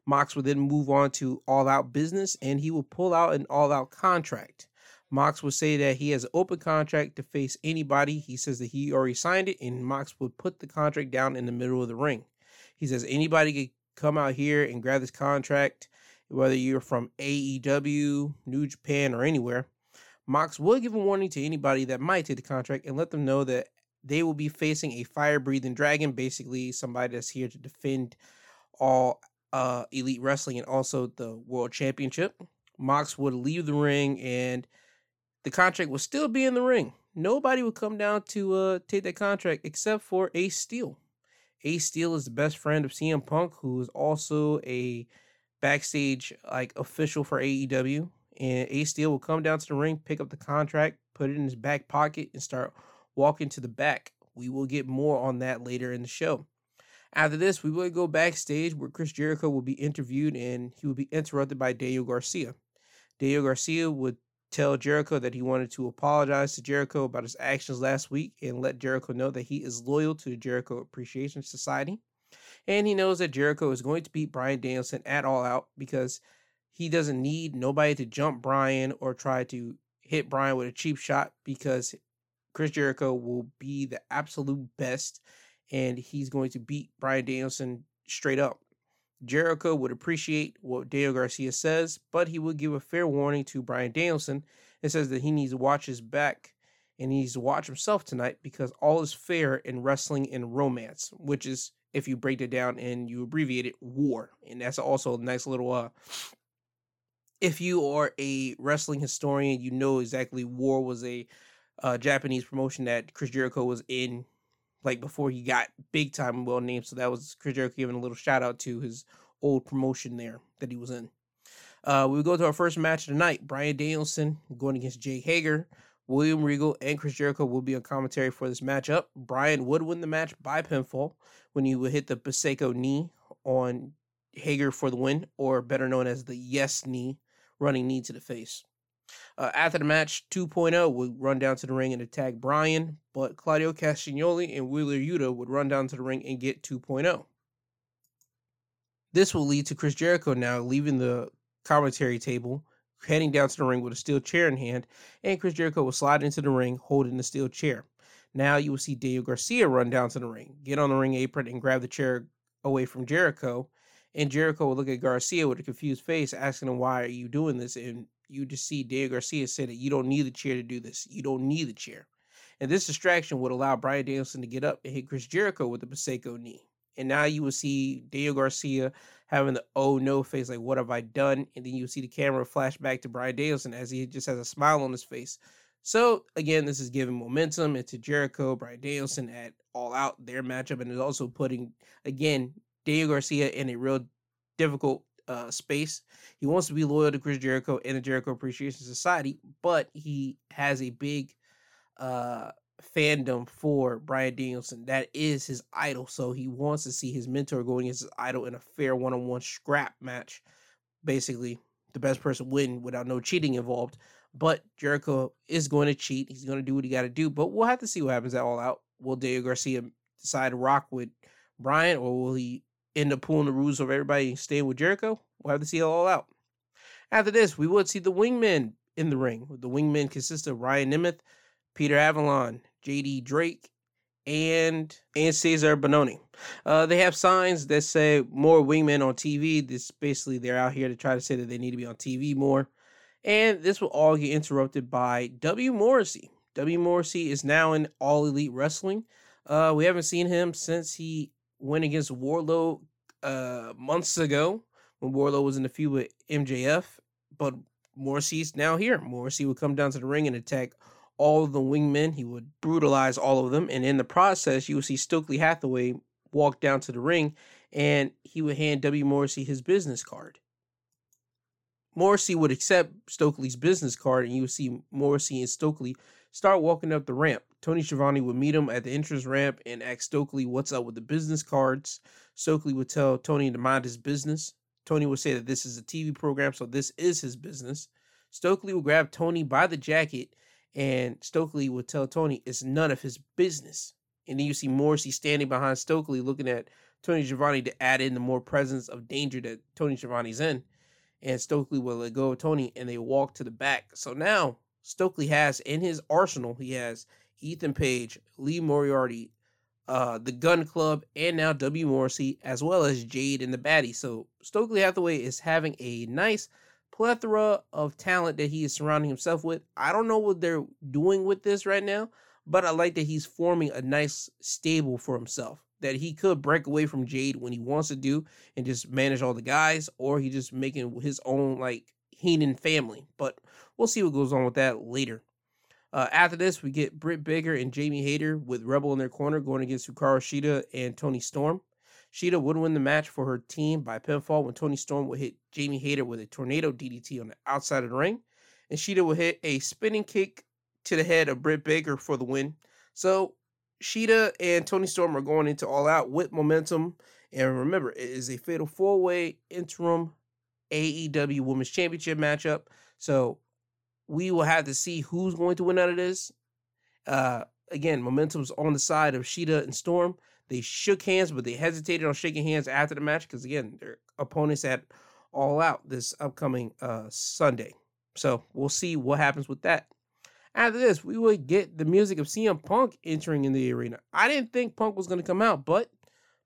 Mox will then move on to all out business and he will pull out an all out contract. Mox will say that he has an open contract to face anybody. He says that he already signed it, and Mox would put the contract down in the middle of the ring. He says anybody could come out here and grab this contract, whether you're from AEW, New Japan, or anywhere. Mox will give a warning to anybody that might take the contract and let them know that they will be facing a fire breathing dragon, basically somebody that's here to defend all uh, Elite Wrestling and also the World Championship. Mox would leave the ring and the contract would still be in the ring. Nobody would come down to uh, take that contract except for Ace Steel. Ace Steel is the best friend of CM Punk, who is also a backstage like official for AEW. And Ace Steel will come down to the ring, pick up the contract, put it in his back pocket, and start walking to the back. We will get more on that later in the show. After this, we will go backstage where Chris Jericho will be interviewed and he will be interrupted by Daniel Garcia. Daniel Garcia would tell Jericho that he wanted to apologize to Jericho about his actions last week and let Jericho know that he is loyal to the Jericho Appreciation Society. And he knows that Jericho is going to beat Bryan Danielson at All Out because he doesn't need nobody to jump Bryan or try to hit Bryan with a cheap shot because Chris Jericho will be the absolute best and he's going to beat Bryan Danielson straight up. Jericho would appreciate what Daniel Garcia says, but he would give a fair warning to Bryan Danielson and says that he needs to watch his back and he needs to watch himself tonight because all is fair in wrestling and romance, which is, if you break it down and you abbreviate it, war. And that's also a nice little, uh, if you are a wrestling historian, you know exactly war was a uh, Japanese promotion that Chris Jericho was in like before he got big time well named. So that was Chris Jericho giving a little shout out to his old promotion there that he was in. Uh, we go to our first match of the night. Bryan Danielson going against Jake Hager. William Regal and Chris Jericho will be on commentary for this matchup. Bryan would win the match by pinfall when he would hit the Busaiku knee on Hager for the win, or better known as the yes knee, running knee to the face. Uh, after the match, 2.0 would run down to the ring and attack Bryan, but Claudio Castagnoli and Wheeler Yuta would run down to the ring and get 2.0. This will lead to Chris Jericho now leaving the commentary table, heading down to the ring with a steel chair in hand, and Chris Jericho will slide into the ring holding the steel chair. Now you will see Daniel Garcia run down to the ring, get on the ring apron, and grab the chair away from Jericho. And Jericho will look at Garcia with a confused face, asking him, Why are you doing this? And you just see Dave Garcia say that you don't need the chair to do this. You don't need the chair. And this distraction would allow Bryan Danielson to get up and hit Chris Jericho with the Busaiku knee. And now you will see Daniel Garcia having the oh no face, like what have I done? And then you see the camera flash back to Bryan Danielson as he just has a smile on his face. So again, this is giving momentum into Jericho, Brian Danielson at all out their matchup, and is also putting again Daniel Garcia in a real difficult uh, space. He wants to be loyal to Chris Jericho and the Jericho Appreciation Society, but he has a big uh, fandom for Bryan Danielson. That is his idol. So he wants to see his mentor going against his idol in a fair one on one scrap match. Basically, the best person win without no cheating involved. But Jericho is going to cheat. He's going to do what he got to do. But we'll have to see what happens at All Out. Will Daniel Garcia decide to rock with Bryan or will he end up pulling the rules of everybody staying with Jericho? We'll have to see it all out. After this, we would see the wingmen in the ring. The wingmen consist of Ryan Nemeth, Peter Avalon, JD Drake, and and Cezar Bononi. Uh, they have signs that say more wingmen on TV. This basically they're out here to try to say that they need to be on TV more. And this will all get interrupted by W. Morrissey. W. Morrissey is now in All Elite Wrestling. Uh, we haven't seen him since he went against Wardlow uh, months ago when Wardlow was in the feud with MJF. But Morrissey's now here. Morrissey would come down to the ring and attack all of the wingmen. He would brutalize all of them. And in the process, you would see Stokely Hathaway walk down to the ring and he would hand W. Morrissey his business card. Morrissey would accept Stokely's business card, and you would see Morrissey and Stokely start walking up the ramp. Tony Schiavone would meet him at the entrance ramp and ask Stokely what's up with the business cards. Stokely would tell Tony to mind his business. Tony would say that this is a TV program, so this is his business. Stokely would grab Tony by the jacket, and Stokely would tell Tony it's none of his business. And then you see Morrissey standing behind Stokely looking at Tony Schiavone to add in the more presence of danger that Tony Schiavone's in. And Stokely will let go of Tony and they walk to the back. So now Stokely has in his arsenal, he has Ethan Page, Lee Moriarty, uh, the Gun Club, and now W. Morrissey, as well as Jade and the Baddie. So Stokely Hathaway is having a nice plethora of talent that he is surrounding himself with. I don't know what they're doing with this right now, but I like that he's forming a nice stable for himself. That he could break away from Jade when he wants to do and just manage all the guys, or he just making his own like Heenan family. But we'll see what goes on with that later. Uh, after this, we get Britt Baker and Jamie Hayter with Rebel in their corner going against Hikaru Shida and Toni Storm. Shida would win the match for her team by pinfall when Toni Storm would hit Jamie Hayter with a tornado DDT on the outside of the ring. And Shida would hit a spinning kick to the head of Britt Baker for the win. So Shida and Toni Storm are going into all out with momentum. And remember, it is a fatal four way interim AEW Women's Championship matchup. So we will have to see who's going to win out of this. Uh, again, momentum's on the side of Shida and Storm. They shook hands, but they hesitated on shaking hands after the match because again, their opponents at All Out this upcoming uh, Sunday. So we'll see what happens with that. After this, we would get the music of CM Punk entering in the arena. I didn't think Punk was going to come out, but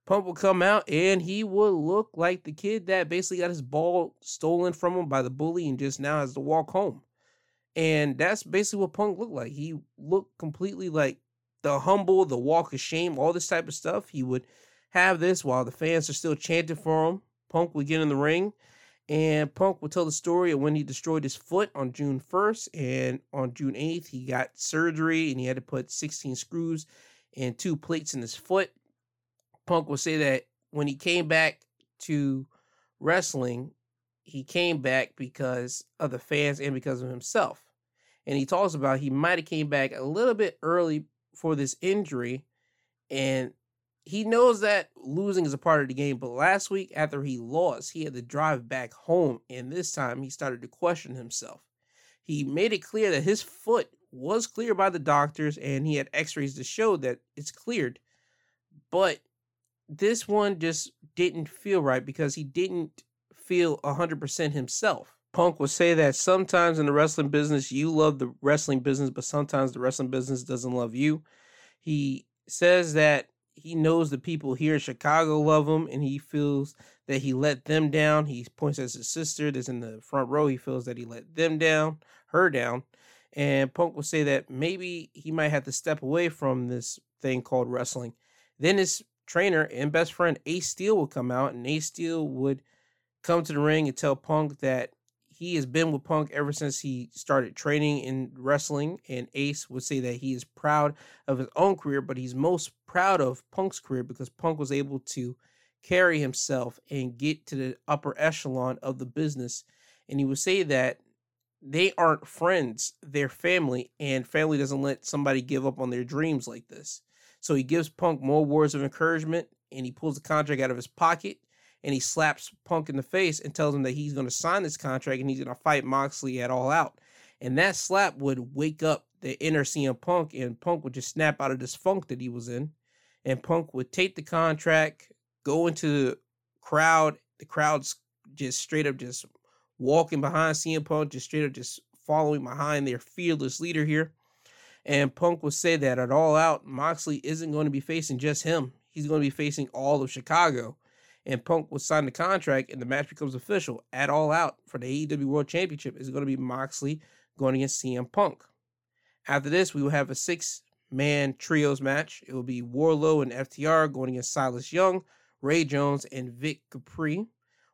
Punk will come out and he would look like the kid that basically got his ball stolen from him by the bully and just now has to walk home. And that's basically what Punk looked like. He looked completely like the humble, the walk of shame, all this type of stuff. He would have this while the fans are still chanting for him. Punk would get in the ring, and Punk would tell the story of when he destroyed his foot on June 1st. And on June 8th, he got surgery and he had to put 16 screws and two plates in his foot. Punk would say that when he came back to wrestling, he came back because of the fans and because of himself. And he talks about he might have came back a little bit early for this injury and he knows that losing is a part of the game, but last week after he lost, he had to drive back home and this time he started to question himself. He made it clear that his foot was cleared by the doctors and he had x-rays to show that it's cleared. But this one just didn't feel right because he didn't feel 100% himself. Punk will say that sometimes in the wrestling business, you love the wrestling business, but sometimes the wrestling business doesn't love you. He says that he knows the people here in Chicago love him and he feels that he let them down. He points at his sister that's in the front row. He feels that he let them down, her down. And Punk will say that maybe he might have to step away from this thing called wrestling. Then his trainer and best friend Ace Steel would come out, and Ace Steel would come to the ring and tell Punk that he has been with Punk ever since he started training in wrestling. And Ace would say that he is proud of his own career, but he's most proud of Punk's career because Punk was able to carry himself and get to the upper echelon of the business. And he would say that they aren't friends, they're family, and family doesn't let somebody give up on their dreams like this. So he gives Punk more words of encouragement and he pulls the contract out of his pocket and he slaps Punk in the face and tells him that he's going to sign this contract and he's going to fight Moxley at all out. And that slap would wake up the inner CM Punk and Punk would just snap out of this funk that he was in. And Punk would take the contract, go into the crowd. The crowd's just straight up just walking behind CM Punk, just straight up just following behind their fearless leader here. And Punk would say that at all out, Moxley isn't going to be facing just him. He's going to be facing all of Chicago. And Punk would sign the contract, and the match becomes official at all out for the AEW World Championship. Is going to be Moxley going against CM Punk. After this, we will have a six man trios match. It will be Wardlow and FTR going against Silas Young, Ray Jones, and Vic Capri.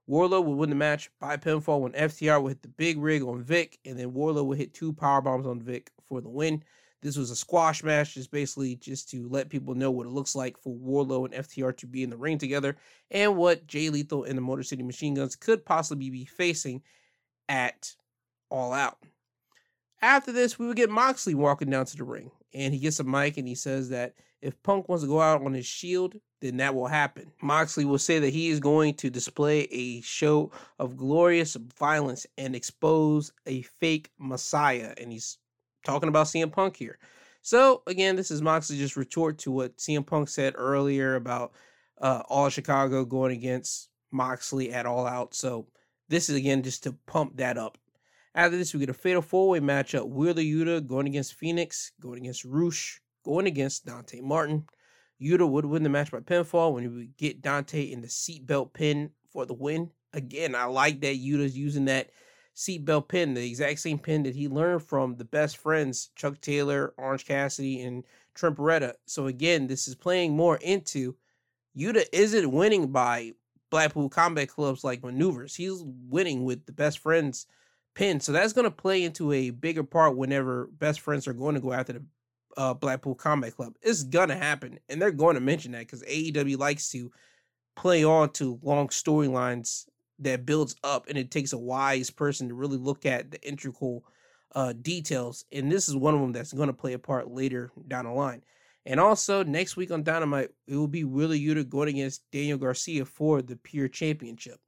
Wardlow will win the match by pinfall when FTR will hit the big rig on Vic, and then Wardlow will hit two power bombs on Vic for the win. This was a squash match, just basically just to let people know what it looks like for Wardlow and FTR to be in the ring together, and what Jay Lethal and the Motor City Machine Guns could possibly be facing at All Out. After this, we would get Moxley walking down to the ring, and he gets a mic and he says that if Punk wants to go out on his shield, then that will happen. Moxley will say that he is going to display a show of glorious violence and expose a fake messiah. And he's talking about CM Punk here. So, again, this is Moxley just retort to what CM Punk said earlier about uh, All Chicago going against Moxley at All Out. So, this is again just to pump that up. After this, we get a fatal four way matchup Wheeler Yuta going against Fenix, going against Rush, going against Dante Martin. Yuta would win the match by pinfall when he would get Dante in the seatbelt pin for the win. Again, I like that Yuta's using that seatbelt pin, the exact same pin that he learned from the best friends, Chuck Taylor, Orange Cassidy, and Trent Beretta. So again, this is playing more into Yuta isn't winning by Blackpool Combat Club's like maneuvers. He's winning with the best friends pin. So that's going to play into a bigger part whenever best friends are going to go after the uh, Blackpool Combat Club. It's gonna happen, and they're going to mention that because AEW likes to play on to long storylines that builds up, and it takes a wise person to really look at the integral uh, details. And this is one of them that's going to play a part later down the line. And also next week on Dynamite, it will be Wheeler Yuta going against Daniel Garcia for the Pure Championship.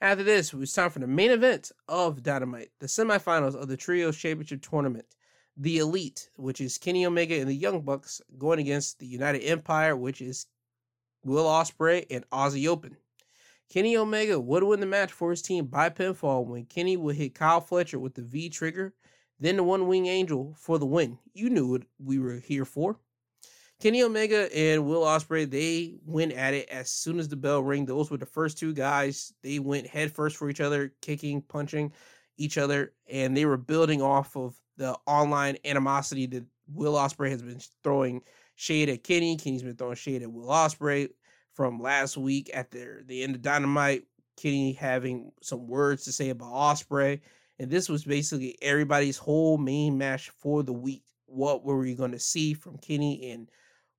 After this, it was time for the main event of Dynamite, the semifinals of the Trios Championship Tournament the Elite, which is Kenny Omega and the Young Bucks, going against the United Empire, which is Will Ospreay and Aussie Open. Kenny Omega would win the match for his team by pinfall when Kenny would hit Kyle Fletcher with the V trigger, then the One Wing Angel for the win. You knew what we were here for. Kenny Omega and Will Ospreay they went at it as soon as the bell rang. Those were the first two guys. They went head first for each other, kicking, punching each other, and they were building off of the online animosity that Will Ospreay has been throwing shade at Kenny. Kenny's been throwing shade at Will Ospreay from last week at the, the end of Dynamite. Kenny having some words to say about Ospreay, and this was basically everybody's whole main match for the week. What were we going to see from Kenny and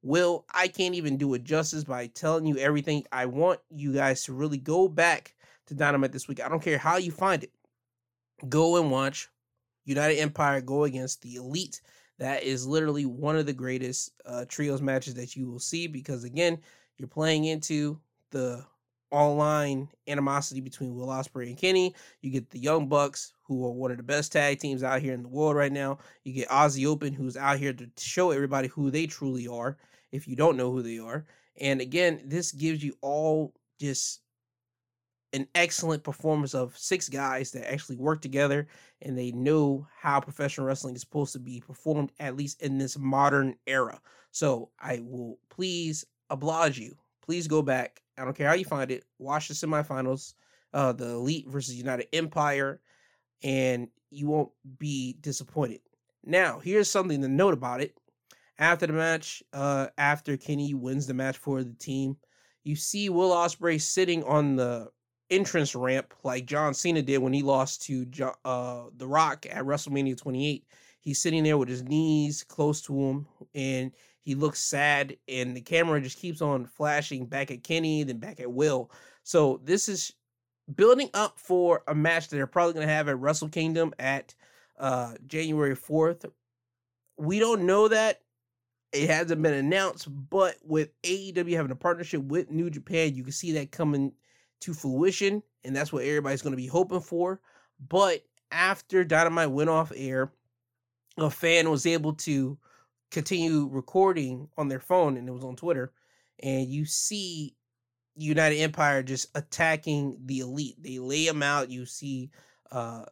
Will? I can't even do it justice by telling you everything. I want you guys to really go back to Dynamite this week. I don't care how you find it. Go and watch United Empire go against the Elite. That is literally one of the greatest uh, trios matches that you will see because, again, you're playing into the online animosity between Will Ospreay and Kenny. You get the Young Bucks, who are one of the best tag teams out here in the world right now. You get Aussie Open, who's out here to show everybody who they truly are, if you don't know who they are. And again, this gives you all just an excellent performance of six guys that actually work together and they know how professional wrestling is supposed to be performed, at least in this modern era. So I will please oblige you. Please go back. I don't care how you find it. Watch the semifinals, uh, the Elite versus United Empire, and you won't be disappointed. Now, here's something to note about it. After the match, uh, after Kenny wins the match for the team, you see Will Ospreay sitting on the entrance ramp like John Cena did when he lost to uh, The Rock at WrestleMania 28. He's sitting there with his knees close to him and he looks sad and the camera just keeps on flashing back at Kenny then back at Will. So this is building up for a match that they're probably going to have at Wrestle Kingdom at uh, January 4th. We don't know that. It hasn't been announced, but with AEW having a partnership with New Japan, you can see that coming to fruition, and that's what everybody's going to be hoping for. But after Dynamite went off air, a fan was able to continue recording on their phone, and it was on Twitter, and you see United Empire just attacking the elite. They lay them out. You see uh,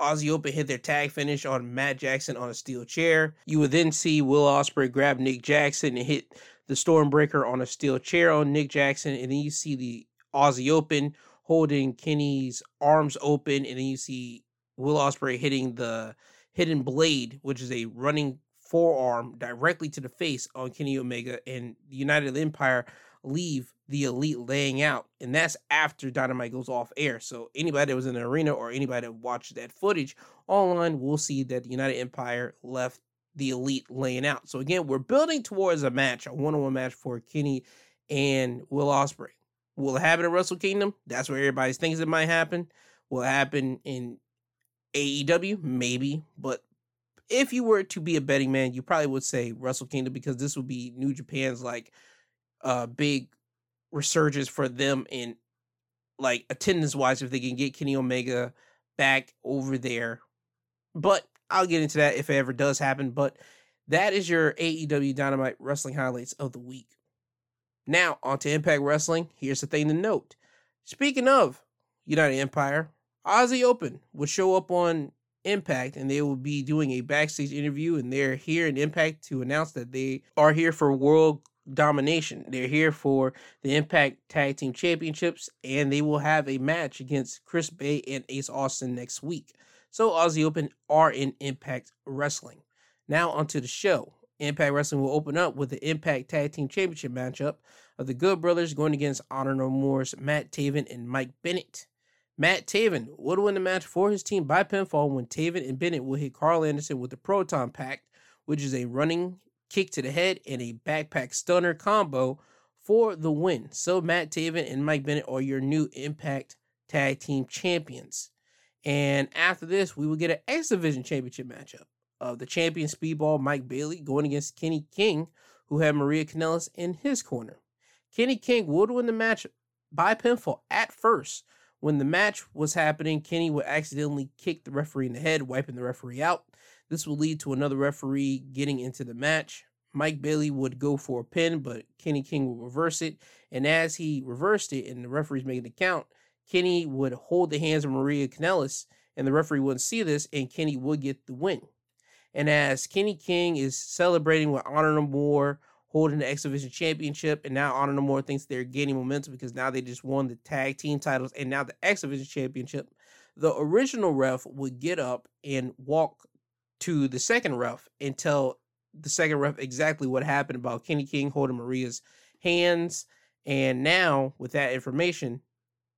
Aussie Open hit their tag finish on Matt Jackson on a steel chair. You would then see Will Ospreay grab Nick Jackson and hit the Stormbreaker on a steel chair on Nick Jackson, and then you see the Aussie Open holding Kenny's arms open, and then you see Will Ospreay hitting the hidden blade, which is a running forearm directly to the face on Kenny Omega, and the United Empire leave the elite laying out, and that's after Dynamite goes off air. So anybody that was in the arena or anybody that watched that footage online will see that the United Empire left the elite laying out. So again, we're building towards a match, a one-on-one match for Kenny and Will Ospreay. Will it happen at Wrestle Kingdom? That's where everybody thinks it might happen. Will it happen in AEW? Maybe, but if you were to be a betting man, you probably would say Wrestle Kingdom because this would be New Japan's like uh big resurgence for them in like attendance wise if they can get Kenny Omega back over there. But I'll get into that if it ever does happen. But that is your AEW Dynamite wrestling highlights of the week. Now, on to Impact Wrestling. Here's the thing to note. Speaking of United Empire, Aussie Open will show up on Impact and they will be doing a backstage interview and they're here in Impact to announce that they are here for World domination. They're here for the Impact Tag Team Championships, and they will have a match against Chris Bey and Ace Austin next week. So Aussie Open are in Impact Wrestling. Now onto the show. Impact Wrestling will open up with the Impact Tag Team Championship matchup of the Good Brothers going against Honor No More's Matt Taven and Mike Bennett. Matt Taven would win the match for his team by pinfall when Taven and Bennett will hit Karl Anderson with the Proton Pact, which is a running kick to the head, and a backpack stunner combo for the win. So Matt Taven and Mike Bennett are your new Impact Tag Team Champions. And after this, we will get an X Division Championship matchup of the champion Speedball Mike Bailey going against Kenny King, who had Maria Kanellis in his corner. Kenny King would win the match by pinfall at first. When the match was happening, Kenny would accidentally kick the referee in the head, wiping the referee out. This would lead to another referee getting into the match. Mike Bailey would go for a pin, but Kenny King would reverse it. And as he reversed it and the referee's making the count, Kenny would hold the hands of Maria Kanellis, and the referee wouldn't see this, and Kenny would get the win. And as Kenny King is celebrating with Honor No More, holding the X Division Championship, and now Honor No More thinks they're gaining momentum because now they just won the tag team titles and now the X Division Championship, the original ref would get up and walk to the second ref and tell the second ref exactly what happened about Kenny King holding Maria's hands. And now, with that information,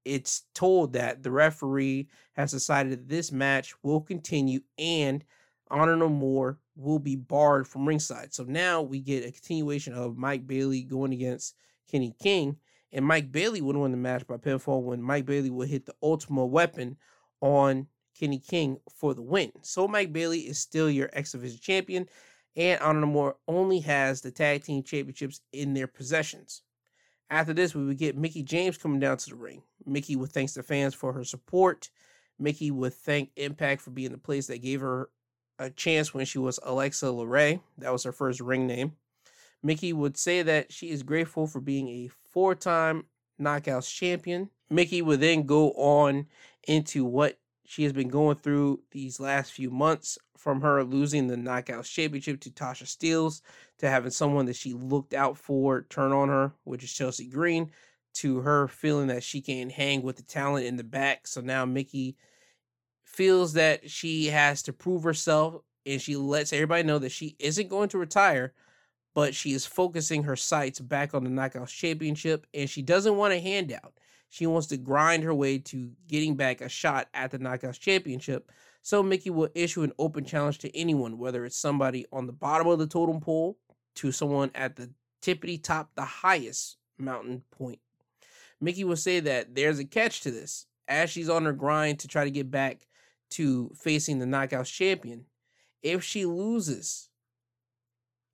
it's told that the referee has decided this match will continue and Honor No More will be barred from ringside. So now we get a continuation of Mike Bailey going against Kenny King. And Mike Bailey would win the match by pinfall when Mike Bailey would hit the ultimate weapon on Kenny King for the win. So Mike Bailey is still your X Division champion, and Honor No More only has the tag team championships in their possessions. After this, we would get Mickie James coming down to the ring. Mickie would thank the fans for her support. Mickie would thank Impact for being the place that gave her a chance when she was Alexis Laree. That was her first ring name. Mickie would say that she is grateful for being a four time Knockouts champion. Mickie would then go on into what she has been going through these last few months from her losing the Knockouts Championship to Tasha Steelz to having someone that she looked out for turn on her, which is Chelsea Green, to her feeling that she can hang with the talent in the back. So now Mickie feels that she has to prove herself and she lets everybody know that she isn't going to retire, but she is focusing her sights back on the Knockouts Championship and she doesn't want a handout. She wants to grind her way to getting back a shot at the Knockouts Championship. So Mickie will issue an open challenge to anyone, whether it's somebody on the bottom of the totem pole to someone at the tippity top, the highest mountain point. Mickie will say that there's a catch to this. as she's on her grind to try to get back to facing the knockout champion, if she loses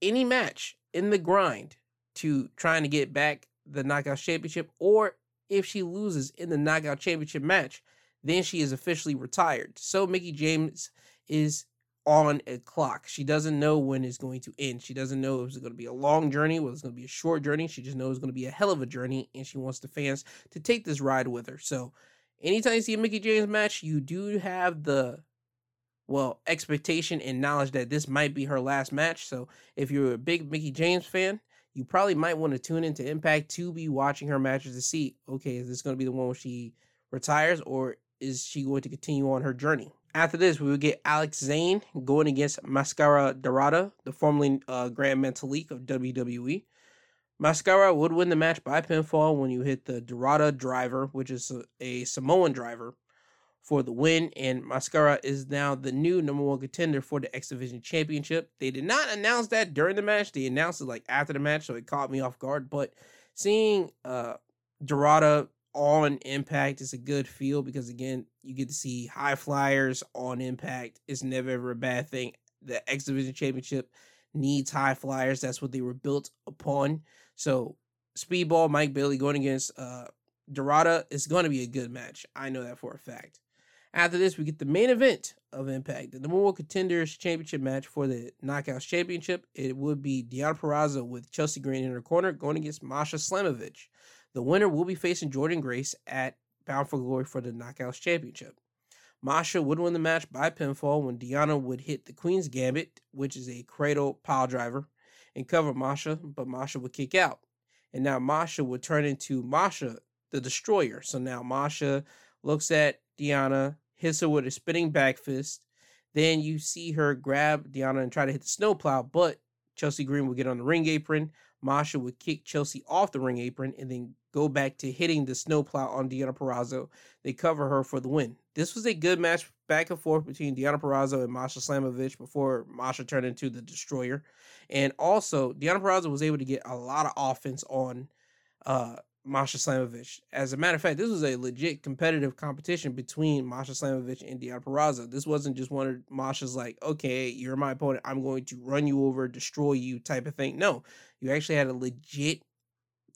any match in the grind to trying to get back the knockout championship, or if she loses in the Knockout championship match, then she is officially retired. So Mickie James is on a clock. She doesn't know when it's going to end. She doesn't know if it's going to be a long journey, or it's going to be a short journey. She just knows it's going to be a hell of a journey, and she wants the fans to take this ride with her. So, anytime you see a Mickie James match, you do have the well expectation and knowledge that this might be her last match. So, if you're a big Mickie James fan, you probably might want to tune into Impact to be watching her matches to see, okay, is this going to be the one where she retires, or is she going to continue on her journey? After this, we will get Alex Zayne going against Mascara Dorada, the formerly uh, Gran Metalik of WWE. Mascara would win the match by pinfall when you hit the Dorada driver, which is a, a Samoan driver, for the win. And Mascara is now the new number one contender for the X Division Championship. They did not announce that during the match; they announced it like after the match, so it caught me off guard. But seeing uh, Dorada on Impact is a good feel because again, you get to see high flyers on Impact. It's never ever a bad thing. The X Division Championship needs high flyers. That's what they were built upon. So Speedball Mike Bailey going against uh Dorada is going to be a good match. I know that for a fact. After this, we get the main event of Impact, the number one contenders championship match for the Knockouts Championship. It would be Deonna Purrazzo with Chelsea Green in her corner going against Masha Slamovich. The winner will be facing Jordynne Grace at Bound for Glory for the Knockouts Championship. Masha would win the match by pinfall when Deonna would hit the Queen's Gambit, which is a cradle pile driver, and cover Masha, but Masha would kick out. And now Masha would turn into Masha the Destroyer. So now Masha looks at Deonna, hits her with a spinning back fist. Then you see her grab Deonna and try to hit the snowplow, but Chelsea Green would get on the ring apron. Masha would kick Chelsea off the ring apron and then go back to hitting the snowplow on Deonna Purrazzo. They cover her for the win. This was a good match back and forth between Deonna Purrazzo and Masha Slamovich before Masha turned into the Destroyer. And also, Deonna Purrazzo was able to get a lot of offense on uh, Masha Slamovich. As a matter of fact, this was a legit competitive competition between Masha Slamovich and Deonna Purrazzo. This wasn't just one of Masha's like, okay, you're my opponent, I'm going to run you over, destroy you type of thing. No, you actually had a legit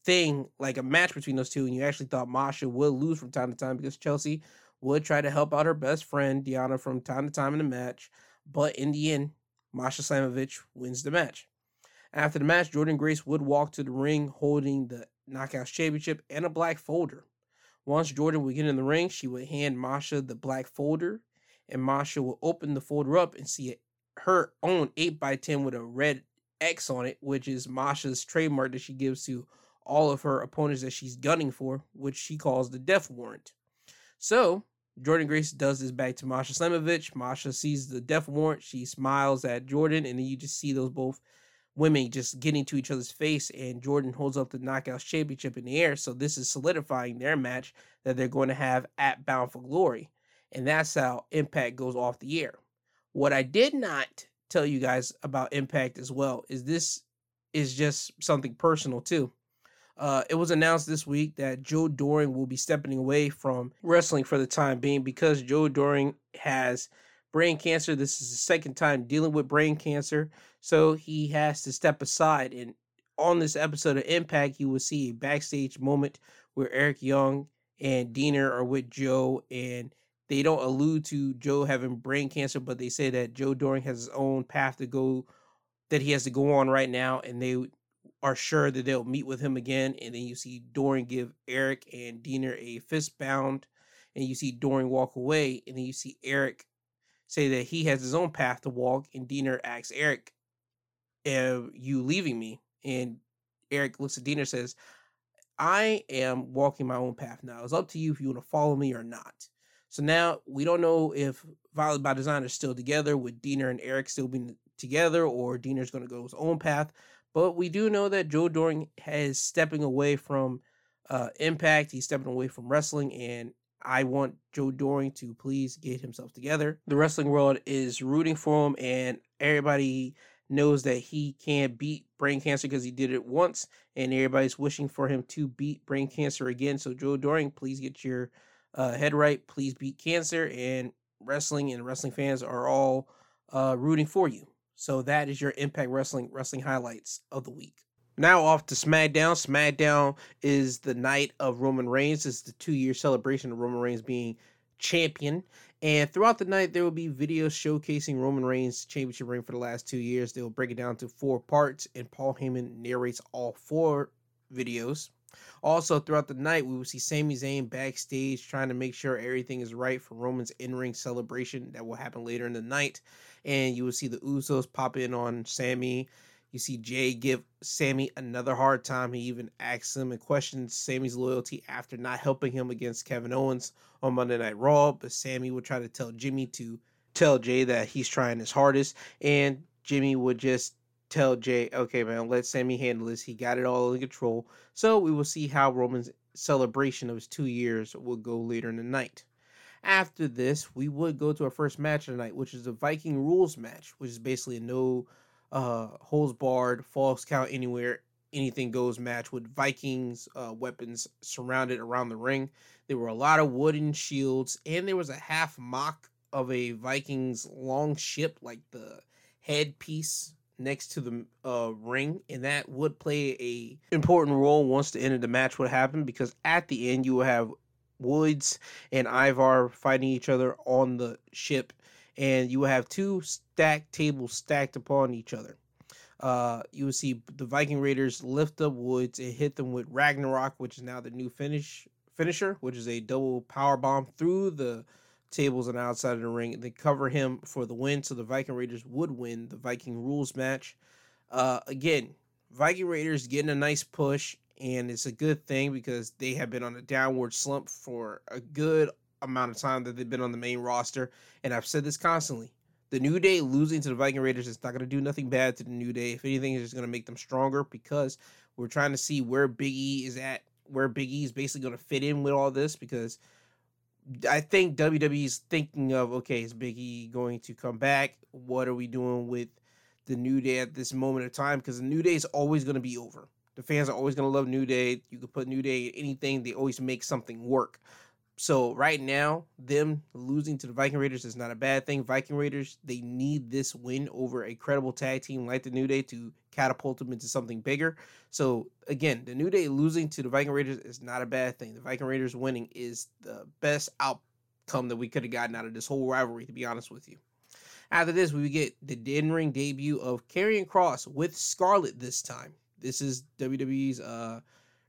thing, like a match between those two, and you actually thought Masha would lose from time to time because Chelsea would try to help out her best friend Deonna, from time to time in the match. But in the end, Masha Slamovich wins the match. After the match, Jordynne Grace would walk to the ring holding the Knockouts Championship and a black folder. Once Jordynne would get in the ring, she would hand Masha the black folder, and Masha would open the folder up and see her own 8x10 with a red X on it, which is Masha's trademark that she gives to all of her opponents that she's gunning for, which she calls the death warrant. So Jordynne Grace does this back to Masha Slamovich. Masha sees the death warrant. She smiles at Jordynne, and then you just see those both women just getting to each other's face. And Jordynne holds up the Knockouts Championship in the air. So this is solidifying their match that they're going to have at Bound for Glory. And that's how Impact goes off the air. What I did not tell you guys about Impact as well is this is just something personal too. Uh, it was announced this week that Joe Doering will be stepping away from wrestling for the time being because Joe Doering has brain cancer. This is the second time dealing with brain cancer, so he has to step aside. And on this episode of Impact, you will see a backstage moment where Eric Young and Deaner are with Joe, and they don't allude to Joe having brain cancer, but they say that Joe Doering has his own path to go that he has to go on right now, and they are sure that they'll meet with him again. And then you see Doering give Eric and Deaner a fist bound, and you see Doering walk away, and then you see Eric say that he has his own path to walk, and Deaner asks Eric, "Are you leaving me?" And Eric looks at and says, "I am walking my own path now. It's up to you if you want to follow me or not." So now we don't know if Violent by Design is still together with Deaner and Eric still being together, or Deaner's going to go his own path. But we do know that Joe Doering is stepping away from uh, Impact. He's stepping away from wrestling, and I want Joe Doering to please get himself together. The wrestling world is rooting for him, and everybody knows that he can't beat brain cancer because he did it once, and everybody's wishing for him to beat brain cancer again. So, Joe Doering, please get your uh, head right, please beat cancer, and wrestling and wrestling fans are all uh, rooting for you. So that is your Impact Wrestling wrestling highlights of the week. Now off to SmackDown. SmackDown is the night of Roman Reigns. It's the two year celebration of Roman Reigns being champion. And throughout the night, there will be videos showcasing Roman Reigns' championship reign for the last two years. They will break it down to four parts, and Paul Heyman narrates all four videos. Also, throughout the night, we will see Sami Zayn backstage trying to make sure everything is right for Roman's in ring celebration that will happen later in the night. And you will see the Usos pop in on Sami you see Jey give Sami another hard time. He even asks him and questions Sami's loyalty after not helping him against Kevin Owens on Monday Night Raw. But Sami would try to tell Jimmy to tell Jey that he's trying his hardest. And Jimmy would just tell Jey, okay, man, let Sami handle this. He got it all in control. So we will see how Roman's celebration of his two years will go later in the night. After this, we would go to our first match of the night, which is the Viking Rules match, which is basically a no uh, holds barred, false count anywhere, anything goes match with Vikings uh, weapons surrounded around the ring. There were a lot of wooden shields, and there was a half mock of a Vikings long ship, like the headpiece next to the uh, ring, and that would play a important role once the end of the match would happen because at the end you will have Woods and Ivar fighting each other on the ship and you will have two stacked tables stacked upon each other. Uh, you will see the Viking Raiders lift up Woods and hit them with Ragnarok, which is now the new finish finisher, which is a double power bomb through the tables and outside of the ring. They cover him for the win, so the Viking Raiders would win the Viking rules match. Uh, again, Viking Raiders getting a nice push, and it's a good thing because they have been on a downward slump for a good amount of time that they've been on the main roster. And I've said this constantly. The New Day losing to the Viking Raiders is not going to do nothing bad to the New Day. If anything, it's just going to make them stronger because we're trying to see where Big E is at, where Big E is basically going to fit in with all this because I think WWE is thinking of okay, is Big E going to come back? What are we doing with the New Day at this moment of time? Because the New Day is always going to be over. The fans are always going to love New Day. You could put New Day in anything, they always make something work. So right now, them losing to the Viking Raiders is not a bad thing. Viking Raiders, they need this win over a credible tag team like the New Day to catapult them into something bigger. So again, the New Day losing to the Viking Raiders is not a bad thing. The Viking Raiders winning is the best outcome that we could have gotten out of this whole rivalry, to be honest with you. After this, we get the in ring debut of Karrion Kross with Scarlett this time. This is WWE's uh,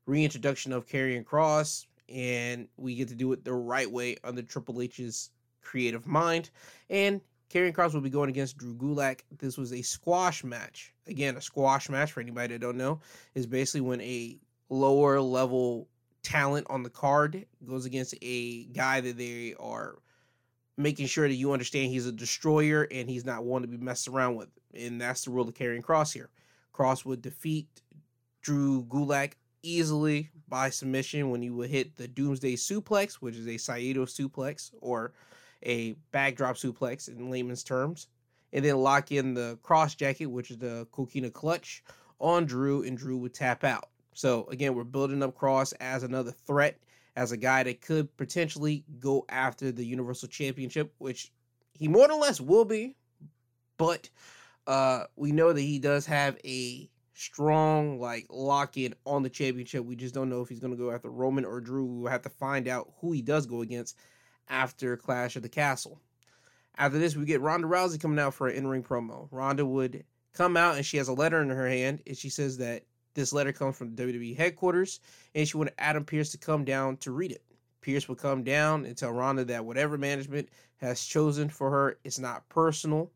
reintroduction of Karrion Kross, and we get to do it the right way under Triple H's creative mind. And Karrion Kross will be going against Drew Gulak. This was a squash match. Again, a squash match for anybody that don't know is basically when a lower level talent on the card goes against a guy that they are making sure that you understand he's a destroyer and he's not one to be messed around with. And that's the rule of Karrion Kross here. Kross would defeat Drew Gulak easily by submission when he would hit the Doomsday Suplex, which is a Saito suplex or a backdrop suplex in layman's terms, and then lock in the cross jacket, which is the Coquina clutch on Drew, and Drew would tap out. So again, we're building up Kross as another threat, as a guy that could potentially go after the Universal Championship, which he more or less will be, but uh, we know that he does have a strong like lock in on the championship. We just don't know if he's going to go after Roman or Drew. We'll have to find out who he does go against after Clash of the Castle. After this, we get Ronda Rousey coming out for an in ring promo. Ronda would come out and she has a letter in her hand, and she says that this letter comes from the WWE headquarters, and she wanted Adam Pearce to come down to read it. Pearce would come down and tell Ronda that whatever management has chosen for her is not personal.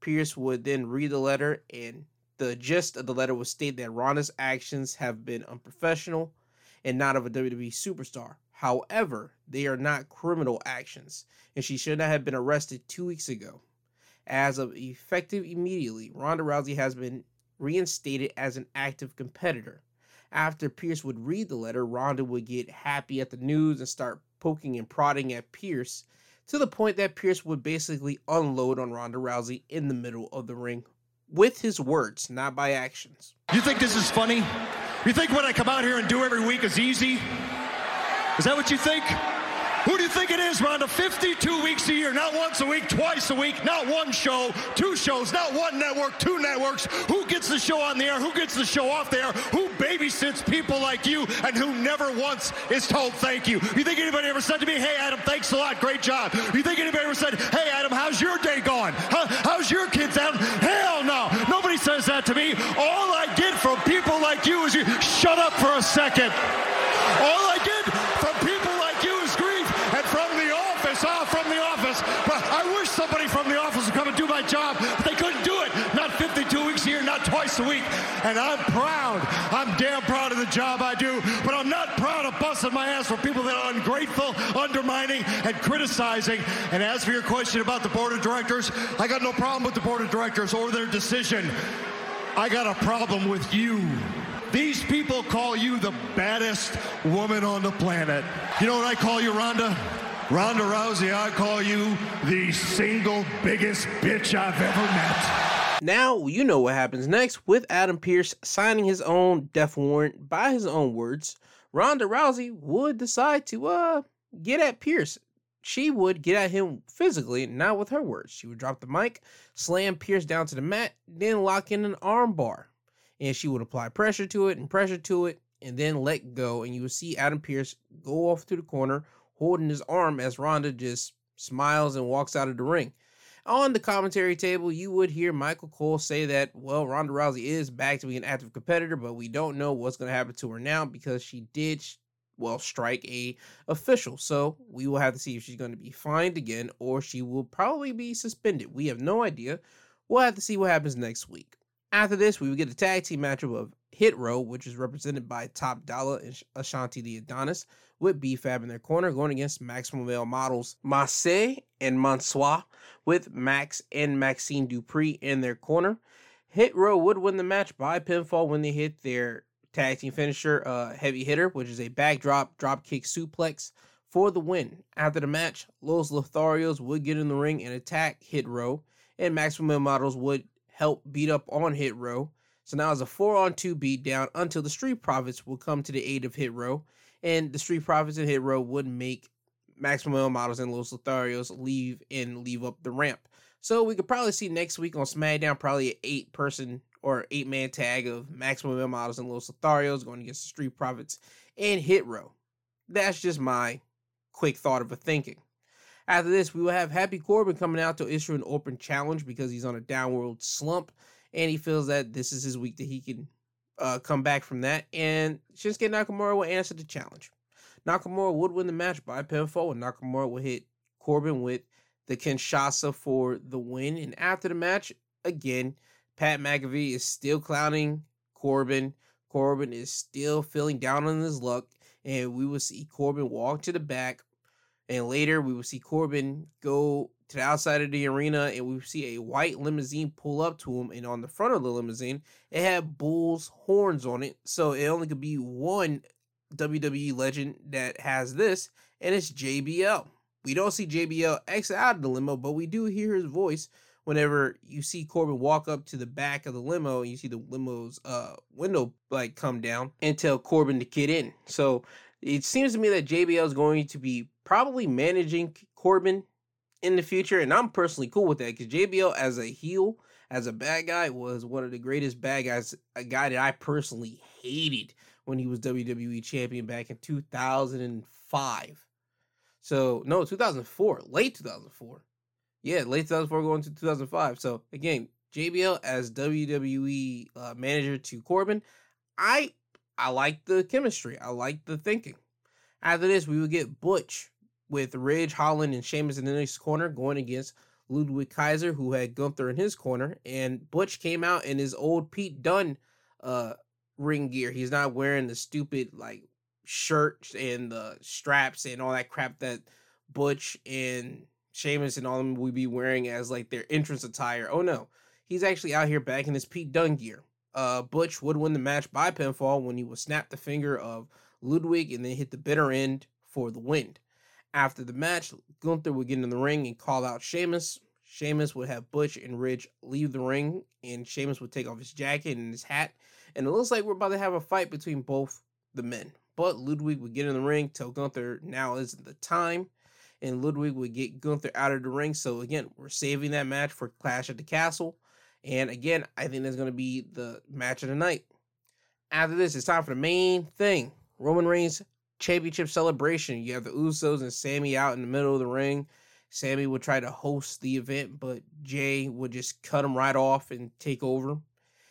Pearce would then read the letter and the gist of the letter would state that Ronda's actions have been unprofessional and not of a WWE superstar. However, they are not criminal actions, and she should not have been arrested two weeks ago. As of effective immediately, Ronda Rousey has been reinstated as an active competitor. After Pearce would read the letter, Ronda would get happy at the news and start poking and prodding at Pearce to the point that Pearce would basically unload on Ronda Rousey in the middle of the ring with his words, not by actions. You think this is funny? You think what I come out here and do every week is easy? Is that what you think? Who do you think it is, Ronda? 52 weeks a year, not once a week, twice a week, not one show, two shows, not one network, two networks. Who gets the show on the air? Who gets the show off the air? Who babysits people like you and who never once is told thank you? You think anybody ever said to me, hey, Adam, thanks a lot, great job? You think anybody ever said, hey, Adam, how's your day going? How's your kids, Adam? Hell no. Nobody says that to me. All I get from people like you is you shut up for a second. All I get from people like you is grief. And from the office, ah, from the office. But I wish somebody from the office would come and do my job, but they couldn't do it. Not 52 weeks a year, a week. And I'm proud. I'm damn proud of the job I do, but I'm not proud of busting my ass for people that are ungrateful, undermining, and criticizing. And as for your question about the board of directors, I got no problem with the board of directors or their decision. I got a problem with you. These people call you the baddest woman on the planet. You know what I call you, Ronda? Ronda Rousey, I call you the single biggest bitch I've ever met. Now you know what happens next with Adam Pearce signing his own death warrant by his own words. Ronda Rousey would decide to uh get at Pearce. She would get at him physically, not with her words. She would drop the mic, slam Pearce down to the mat, then lock in an armbar and she would apply pressure to it and pressure to it and then let go. And you would see Adam Pearce go off to the corner holding his arm as Ronda just smiles and walks out of the ring. On the commentary table, you would hear Michael Cole say that, well, Ronda Rousey is back to be an active competitor, but we don't know what's going to happen to her now because she did, well, strike a official. So we will have to see if she's going to be fined again or she will probably be suspended. We have no idea. We'll have to see what happens next week. After this, we would get a tag team matchup of Hit Row, which is represented by Top Dollar and Ashante the Adonis, with B-Fab in their corner, going against Maximum Male models Mace and Mansoor, with Max and Maxxine Dupri in their corner. Hit Row would win the match by pinfall when they hit their tag team finisher, uh, Heavy Hitter, which is a backdrop dropkick suplex for the win. After the match, Los Lotharios would get in the ring and attack Hit Row, and Maximum Male models would help beat up on Hit Row. So now it's a four on two beat down until the Street Profits will come to the aid of Hit Row. And the Street Profits and Hit Row would make Maximum Models and Los Lotharios leave and leave up the ramp. So we could probably see next week on SmackDown probably an eight person or eight man tag of Maximum Models and Los Lotharios going against the Street Profits and Hit Row. That's just my quick thought of a thinking. After this, we will have Happy Corbin coming out to issue an open challenge because he's on a downward slump and he feels that this is his week that he can uh, come back from that. And Shinsuke Nakamura will answer the challenge. Nakamura would win the match by pinfall, and Nakamura will hit Corbin with the Kinshasa for the win. And after the match, again, Pat McAfee is still clowning Corbin. Corbin is still feeling down on his luck, and we will see Corbin walk to the back, and later we will see Corbin go to the outside of the arena and we see a white limousine pull up to him. And on the front of the limousine, it had bull's horns on it. So it only could be one WWE legend that has this, and it's JBL. We don't see JBL exit out of the limo, but we do hear his voice whenever you see Corbin walk up to the back of the limo and you see the limo's uh window like come down and tell Corbin to get in. So it seems to me that JBL is going to be probably managing Corbin in the future, and I'm personally cool with that because JBL as a heel, as a bad guy, was one of the greatest bad guys. A guy that I personally hated when he was WWE champion back in 2005. So no, 2004, late 2004. Yeah, late 2004 going to 2005. So again, JBL as WWE uh, manager to Corbin, I I like the chemistry. I like the thinking. After this, we would get Butch with Ridge Holland and Sheamus in the next corner going against Ludwig Kaiser, who had Gunther in his corner. And Butch came out in his old Pete Dunne uh, ring gear. He's not wearing the stupid like shirts and the straps and all that crap that Butch and Sheamus and all them would be wearing as like their entrance attire. Oh no, he's actually out here back in his Pete Dunne gear. Uh, Butch would win the match by pinfall when he would snap the finger of Ludwig and then hit the bitter end for the win. After the match, Gunther would get in the ring and call out Sheamus. Sheamus would have Butch and Ridge leave the ring, and Sheamus would take off his jacket and his hat. And it looks like we're about to have a fight between both the men. But Ludwig would get in the ring, tell Gunther now isn't the time. and Ludwig would get Gunther out of the ring. So again, we're saving that match for Clash at the Castle. And again, I think that's going to be the match of the night. After this, it's time for the main thing Roman Reigns championship celebration. You have the Usos and Sami out in the middle of the ring. Sami would try to host the event, but Jey would just cut him right off and take over.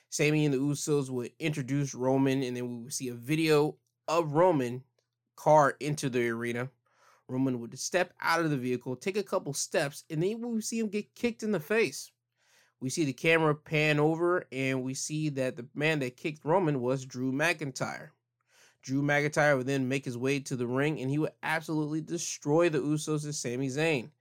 Sami and the Usos would introduce Roman, and then we would see a video of Roman car into the arena. Roman would step out of the vehicle, take a couple steps, and then we would see him get kicked in the face. We see the camera pan over, and we see that the man that kicked Roman was Drew McIntyre. Drew McIntyre would then make his way to the ring, and he would absolutely destroy the Usos and Sami Zayn.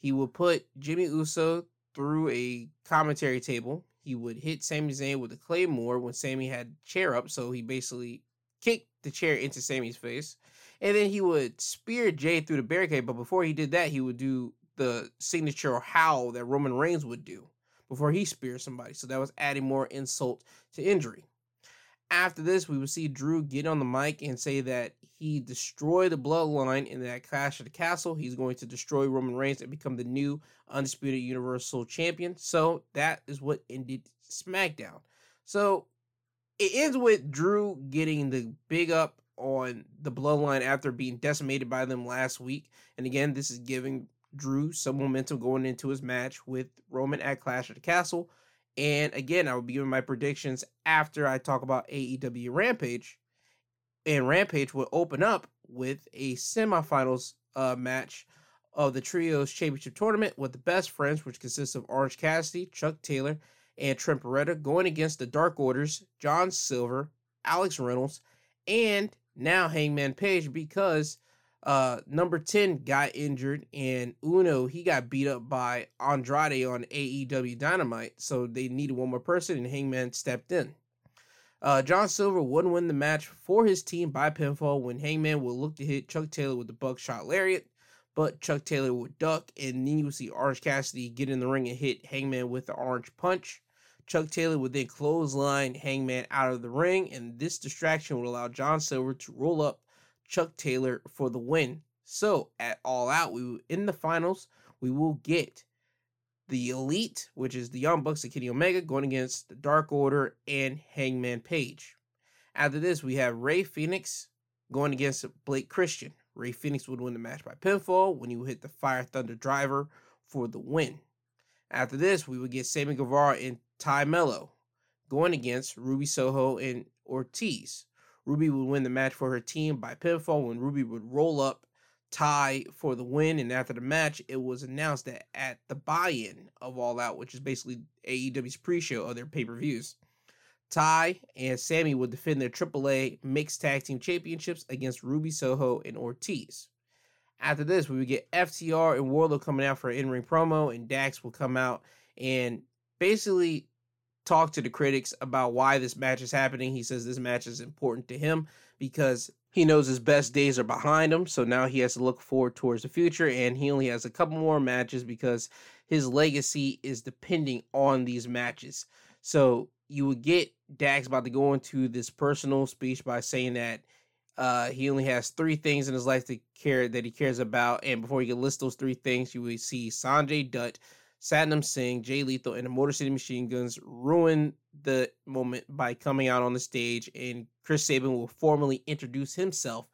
He would put Jimmy Uso through a commentary table. He would hit Sami Zayn with a claymore when Sami had chair up, so he basically kicked the chair into Sami's face. And then he would spear Jey through the barricade, but before he did that, he would do the signature howl that Roman Reigns would do before he spears somebody. So that was adding more insult to injury. After this, we will see Drew get on the mic and say that he destroyed the bloodline in that clash of the castle. He's going to destroy Roman Reigns and become the new undisputed universal champion. So that is what ended SmackDown. So it ends with Drew getting the big up on the bloodline after being decimated by them last week. And again, this is giving Drew some momentum going into his match with Roman at Clash of the Castle. And again, I will be giving my predictions after I talk about AEW Rampage. And Rampage will open up with a semifinals uh, match of the Trios Championship Tournament with the best friends, which consists of Orange Cassidy, Chuck Taylor, and Trent Beretta, going against the Dark Orders, John Silver, Alex Reynolds, and now Hangman Page because uh number 10 got injured and Uno he got beat up by Andrade on AEW Dynamite so they needed one more person and Hangman stepped in. Uh John Silver would win the match for his team by pinfall when Hangman would look to hit Chuck Taylor with the buckshot lariat but Chuck Taylor would duck and then you would see Orange Cassidy get in the ring and hit Hangman with the orange punch. Chuck Taylor would then clothesline Hangman out of the ring and this distraction would allow John Silver to roll up Chuck Taylor for the win. So at All Out, we in the finals, we will get the Elite, which is the Young Bucks and Kenny Omega, going against the Dark Order and Hangman Page. After this, we have Rey Fenix going against Blake Christian. Rey Fenix would win the match by pinfall when he would hit the Fire Thunder Driver for the win. After this, we would get Sammy Guevara and Tay Melo going against Ruby Soho and Ortiz. Ruby would win the match for her team by pinfall when Ruby would roll up Tay for the win. And after the match, it was announced that at the buy in of All Out, which is basically AEW's pre show of their pay per views, Tay and Sammy would defend their AAA mixed tag team championships against Ruby Soho and Ortiz. After this, we would get FTR and Wardlow coming out for an in ring promo, and Dax will come out and basically talk to the critics about why this match is happening. He says this match is important to him because he knows his best days are behind him. So now he has to look forward towards the future. And he only has a couple more matches because his legacy is depending on these matches. So you would get Dax about to go into this personal speech by saying that uh, he only has three things in his life to care that he cares about. And before he can list those three things, you would see Sanjay Dutt Satnam Singh, Jay Lethal, and the Motor City Machine Guns ruin the moment by coming out on the stage, and Chris Sabin will formally introduce himself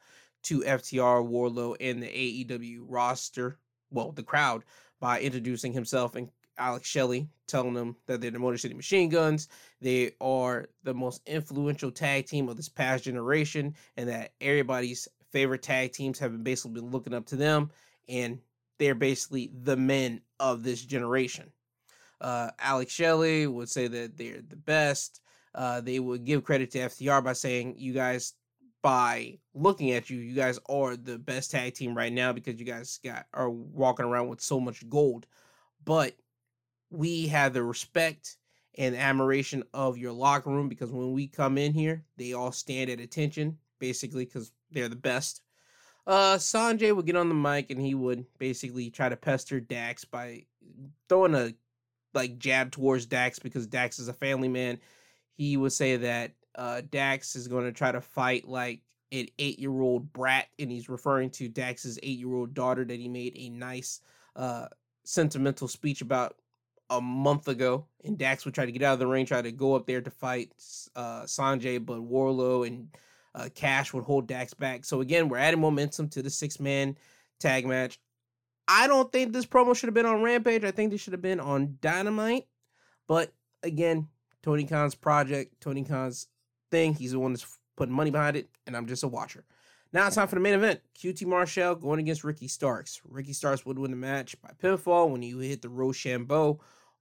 to FTR, Wardlow, and the AEW roster, well, the crowd, by introducing himself and Alex Shelley, telling them that they're the Motor City Machine Guns. They are the most influential tag team of this past generation, and that everybody's favorite tag teams have basically been looking up to them. And they're basically the men of this generation. Uh, Alex Shelley would say that they're the best. Uh, they would give credit to FTR by saying, "You guys, by looking at you, you guys are the best tag team right now because you guys got are walking around with so much gold." But we have the respect and admiration of your locker room because when we come in here, they all stand at attention, basically because they're the best. Uh, Sanjay would get on the mic and he would basically try to pester Dax by throwing a like jab towards Dax because Dax is a family man. He would say that uh, Dax is going to try to fight like an eight year old brat, and he's referring to Dax's eight year old daughter that he made a nice uh, sentimental speech about a month ago. And Dax would try to get out of the ring, try to go up there to fight uh, Sanjay, but Wardlow and uh, Cash would hold Dax back. So again, we're adding momentum to the six man tag match. I don't think this promo should have been on Rampage. I think this should have been on Dynamite. But again, Tony Khan's project, Tony Khan's thing. He's the one that's putting money behind it, and I'm just a watcher. Now it's time for the main event. QT Marshall going against Ricky Starks. Ricky Starks would win the match by pinfall when he hit the Roshambo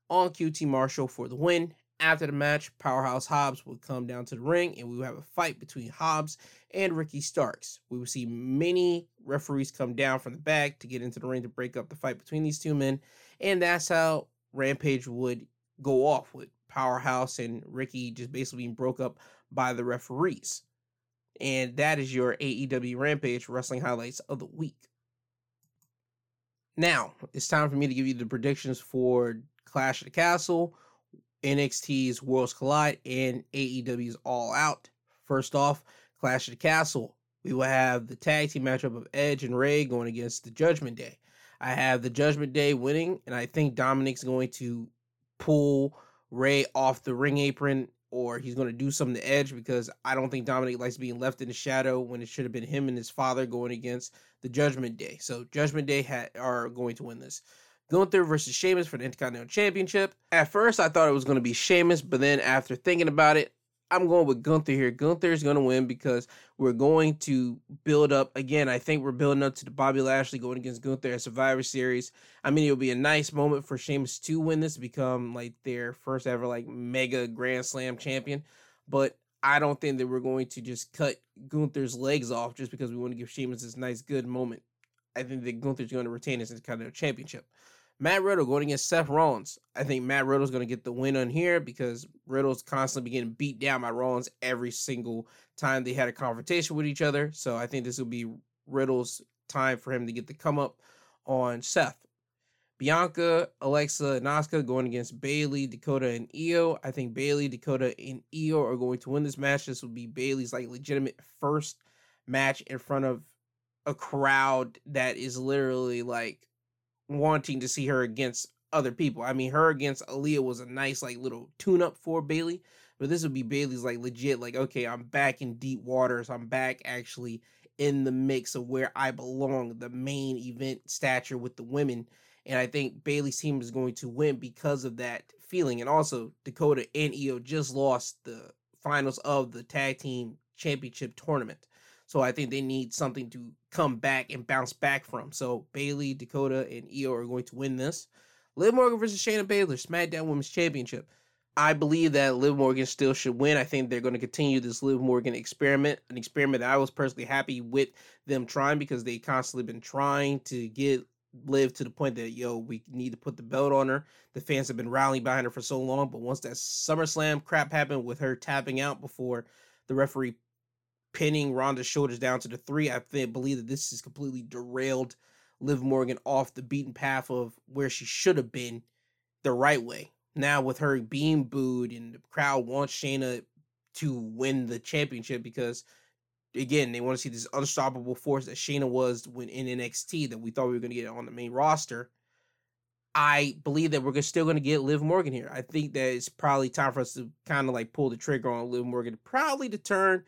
on QT Marshall for the win. After the match, Powerhouse Hobbs would come down to the ring and we would have a fight between Hobbs and Ricky Starks. We would see many referees come down from the back to get into the ring to break up the fight between these two men. And that's how Rampage would go off with Powerhouse and Ricky just basically being broke up by the referees. And that is your AEW Rampage wrestling highlights of the week. Now, it's time for me to give you the predictions for Clash of the Castle, NXT's Worlds Collide, and AEW's All Out. First off, Clash of the Castle. We will have the tag team matchup of Edge and Ray going against the Judgment Day. I have the Judgment Day winning, and I think Dominic's going to pull Ray off the ring apron or he's going to do something to Edge because I don't think Dominic likes being left in the shadow when it should have been him and his father going against the Judgment Day. So Judgment Day ha- are going to win this. Gunther versus Sheamus for the Intercontinental Championship. At first, I thought it was going to be Sheamus, but then after thinking about it, I'm going with Gunther here. Gunther is going to win because we're going to build up. Again, I think we're building up to the Bobby Lashley going against Gunther at Survivor Series. I mean, it'll be a nice moment for Sheamus to win this, become like their first ever like mega Grand Slam champion. But I don't think that we're going to just cut Gunther's legs off just because we want to give Sheamus this nice good moment. I think that Gunther's going to retain his Intercontinental Championship. Matt Riddle going against Seth Rollins. I think Matt Riddle's going to get the win on here because Riddle's constantly getting beat down by Rollins every single time they had a confrontation with each other. So I think this will be Riddle's time for him to get the come up on Seth. Bianca, Alexa, and Asuka going against Bayley, Dakota, and Iyo. I think Bayley, Dakota, and Iyo are going to win this match. This will be Bayley's like legitimate first match in front of a crowd that is literally like wanting to see her against other people. I mean, her against Aliyah was a nice like little tune up for Bayley, but this would be Bayley's like legit like okay, I'm back in deep waters. I'm back actually in the mix of where I belong, the main event stature with the women. And I think Bayley's team is going to win because of that feeling. And also, Dakota and Iyo just lost the finals of the tag team championship tournament. So I think they need something to come back and bounce back from. So Bayley, Dakota, and Iyo are going to win this. Liv Morgan versus Shayna Baszler, SmackDown Women's Championship. I believe that Liv Morgan still should win. I think they're going to continue this Liv Morgan experiment, an experiment that I was personally happy with them trying because they constantly been trying to get Liv to the point that yo, we need to put the belt on her. The fans have been rallying behind her for so long, but once that SummerSlam crap happened with her tapping out before the referee pinning Ronda's shoulders down to the three. I think, believe that this is completely derailed Liv Morgan off the beaten path of where she should have been the right way. Now with her being booed and the crowd wants Shayna to win the championship because again they want to see this unstoppable force that Shayna was when in NXT that we thought we were going to get on the main roster. I believe that we're still going to get Liv Morgan here. I think that it's probably time for us to kind of like pull the trigger on Liv Morgan, probably to turn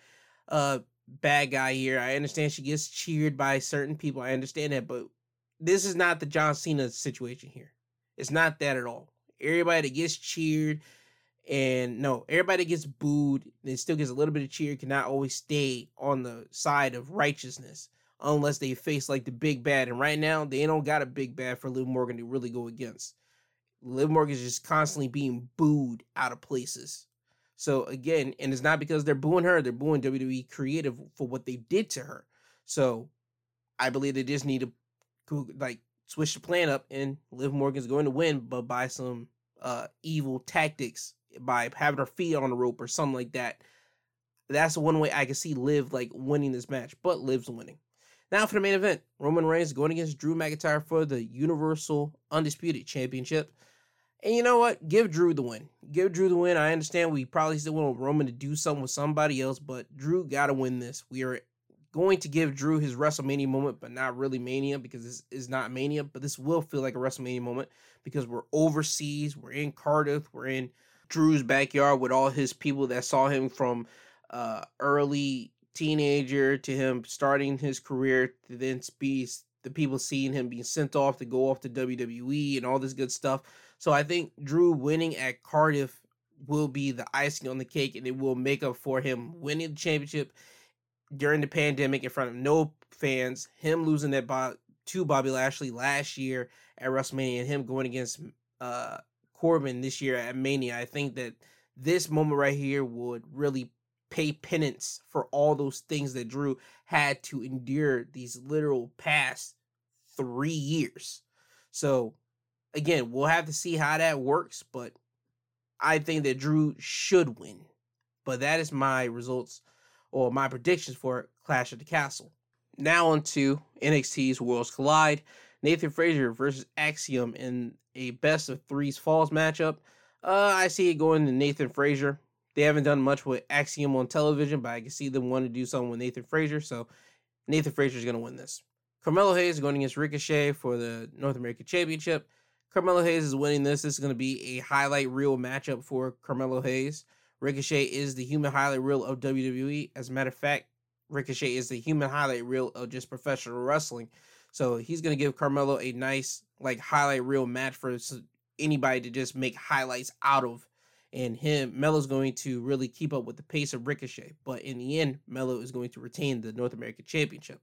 uh bad guy here. I understand she gets cheered by certain people. I understand that, but this is not the John Cena situation here. It's not that at all. Everybody that gets cheered and no, everybody that gets booed and still gets a little bit of cheer cannot always stay on the side of righteousness unless they face like the big bad. And right now, they don't got a big bad for Liv Morgan to really go against. Liv Morgan is just constantly being booed out of places. So again, and it's not because they're booing her, they're booing WWE creative for what they did to her. So I believe they just need to like switch the plan up and Liv Morgan's going to win, but by some uh evil tactics by having her feet on the rope or something like that. That's the one way I can see Liv like winning this match, but Liv's winning. Now for the main event, Roman Reigns going against Drew McIntyre for the Universal Undisputed Championship. And you know what? Give Drew the win. Give Drew the win. I understand we probably still want Roman to do something with somebody else, but Drew got to win this. We are going to give Drew his WrestleMania moment, but not really Mania because this is not Mania. But this will feel like a WrestleMania moment because we're overseas, we're in Cardiff, we're in Drew's backyard with all his people that saw him from uh, early teenager to him starting his career to then be the people seeing him being sent off to go off to WWE and all this good stuff. So I think Drew winning at Cardiff will be the icing on the cake and it will make up for him winning the championship during the pandemic in front of no fans, him losing that bo- to Bobby Lashley last year at WrestleMania and him going against uh Corbin this year at Mania. I think that this moment right here would really pay penance for all those things that Drew had to endure these literal past three years. So again, we'll have to see how that works, but I think that Drew should win. But that is my results or my predictions for Clash of the Castle. Now on to NXT's Worlds Collide. Nathan Frazer versus Axiom in a best of threes falls matchup. Uh, I see it going to Nathan Frazer. They haven't done much with Axiom on television, but I can see them want to do something with Nathan Frazer. So Nathan Frazer is going to win this. Carmelo Hayes going against Ricochet for the North American Championship. Carmelo Hayes is winning this. This is going to be a highlight reel matchup for Carmelo Hayes. Ricochet is the human highlight reel of WWE. As a matter of fact, Ricochet is the human highlight reel of just professional wrestling. So he's going to give Carmelo a nice like highlight reel match for anybody to just make highlights out of. And him, Melo's going to really keep up with the pace of Ricochet. But in the end, Melo is going to retain the North American Championship.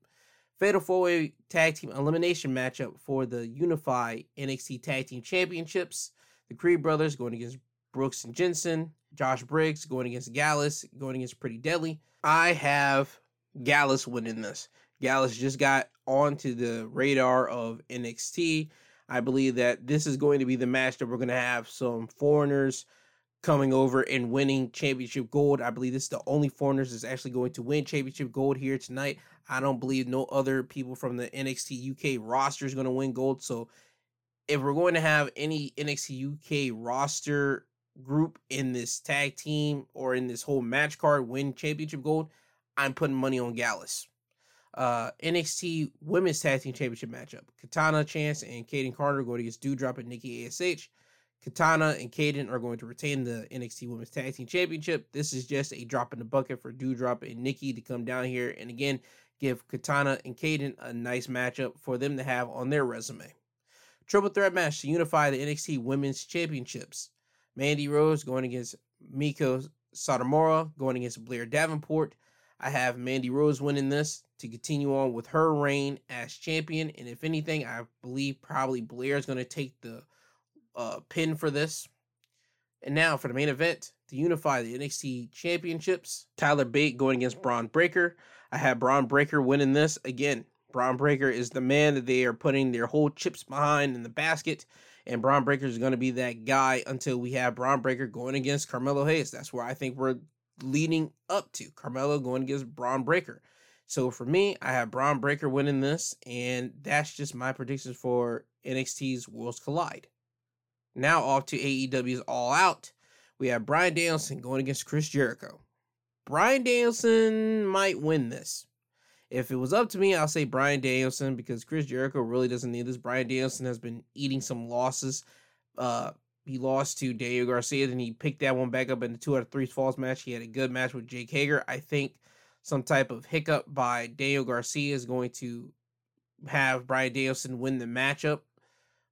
Fatal four way tag team elimination matchup for the unified NXT Tag Team Championships. The Creed brothers going against Brooks and Jensen. Josh Briggs going against Gallus, going against Pretty Deadly. I have Gallus winning this. Gallus just got onto the radar of NXT. I believe that this is going to be the match that we're going to have some foreigners coming over and winning championship gold. I believe this is the only foreigners that's actually going to win championship gold here tonight. I don't believe no other people from the NXT UK roster is going to win gold. So if we're going to have any NXT UK roster group in this tag team or in this whole match card win championship gold, I'm putting money on Gallus uh, NXT Women's Tag Team Championship matchup. Katana Chance and Kayden Carter going against Doudrop and Nikki ASH. Katana and Kayden are going to retain the NXT Women's Tag Team Championship. This is just a drop in the bucket for Doudrop and Nikki to come down here and again give Katana and Kayden a nice matchup for them to have on their resume. Triple threat match to unify the NXT Women's Championships. Mandy Rose going against Meiko Satomura, going against Blair Davenport. I have Mandy Rose winning this to continue on with her reign as champion. And if anything, I believe probably Blair is going to take the uh, pin for this. And now for the main event to unify the NXT championships, Tyler Bate going against Bron Breakker. I have Bron Breakker winning this again. Bron Breakker is the man that they are putting their whole chips behind in the basket. And Bron Breakker is going to be that guy until we have Bron Breakker going against Carmelo Hayes. That's where I think we're leading up to. Carmelo going against Bron Breakker. So for me, I have Bron Breakker winning this, and that's just my predictions for NXT's Worlds Collide. Now off to AEW's All Out. We have Bryan Danielson going against Chris Jericho. Bryan Danielson might win this. If it was up to me, I'll say Bryan Danielson because Chris Jericho really doesn't need this. Bryan Danielson has been eating some losses. Uh, he lost to Daniel Garcia, then he picked that one back up in the two out of three falls match. He had a good match with Jake Hager. I think some type of hiccup by Daniel Garcia is going to have Bryan Danielson win the matchup,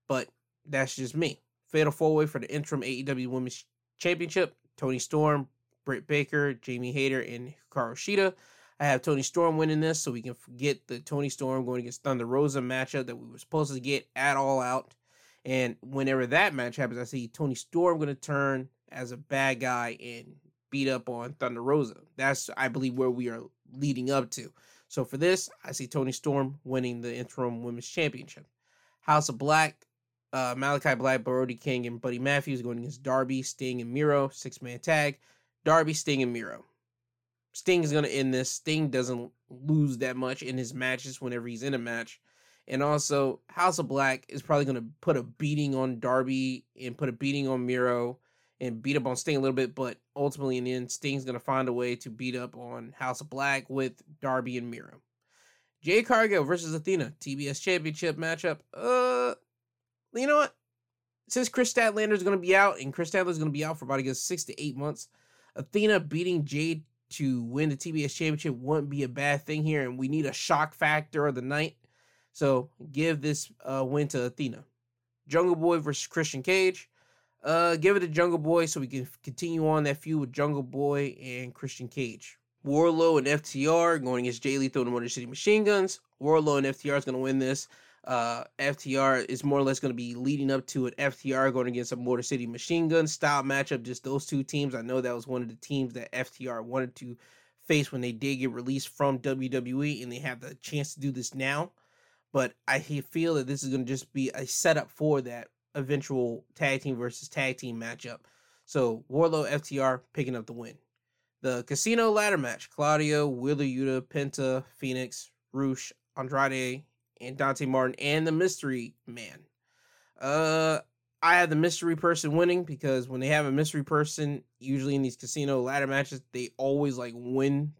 but that's just me. Fatal four way for the interim AEW Women's Championship: Toni Storm, Britt Baker, Jamie Hayter, and Hikaru Shida. I have Toni Storm winning this, so we can get the Toni Storm going against Thunder Rosa matchup that we were supposed to get at All Out. And whenever that match happens, I see Toni Storm going to turn as a bad guy and beat up on Thunder Rosa. That's, I believe, where we are leading up to. So for this, I see Toni Storm winning the interim women's championship. House of Black, uh, Malachi Black, Brody King, and Buddy Matthews going against Darby, Sting, and Miro. Six man tag. Darby, Sting, and Miro. Sting is going to end this. Sting doesn't lose that much in his matches whenever he's in a match. And also, House of Black is probably going to put a beating on Darby and put a beating on Miro and beat up on Sting a little bit. But ultimately, in the end, Sting's going to find a way to beat up on House of Black with Darby and Miro. Jade Cargill versus Athena TBS Championship matchup. Uh, you know what? Since Kris Statlander is going to be out, and Kris Statlander is going to be out for about I guess six to eight months, Athena beating Jade to win the TBS Championship wouldn't be a bad thing here, and we need a shock factor of the night. So give this uh, win to Athena. Jungle Boy versus Christian Cage. Uh, give it to Jungle Boy so we can continue on that feud with Jungle Boy and Christian Cage. Wardlow and FTR going against Jay Lethal and Motor City Machine Guns. Wardlow and FTR is going to win this. Uh, FTR is more or less going to be leading up to an FTR going against a Motor City Machine Gun style matchup. Just those two teams. I know that was one of the teams that FTR wanted to face when they did get released from WWE, and they have the chance to do this now. But I feel that this is going to just be a setup for that eventual tag team versus tag team matchup. So Wardlow FTR picking up the win. The casino ladder match: Claudio, Wheeler Yuta, Penta, Fenix, Rush, Andrade, and Dante Martin, and the Mystery Man. Uh, I have the mystery person winning because when they have a mystery person, usually in these casino ladder matches, they always like win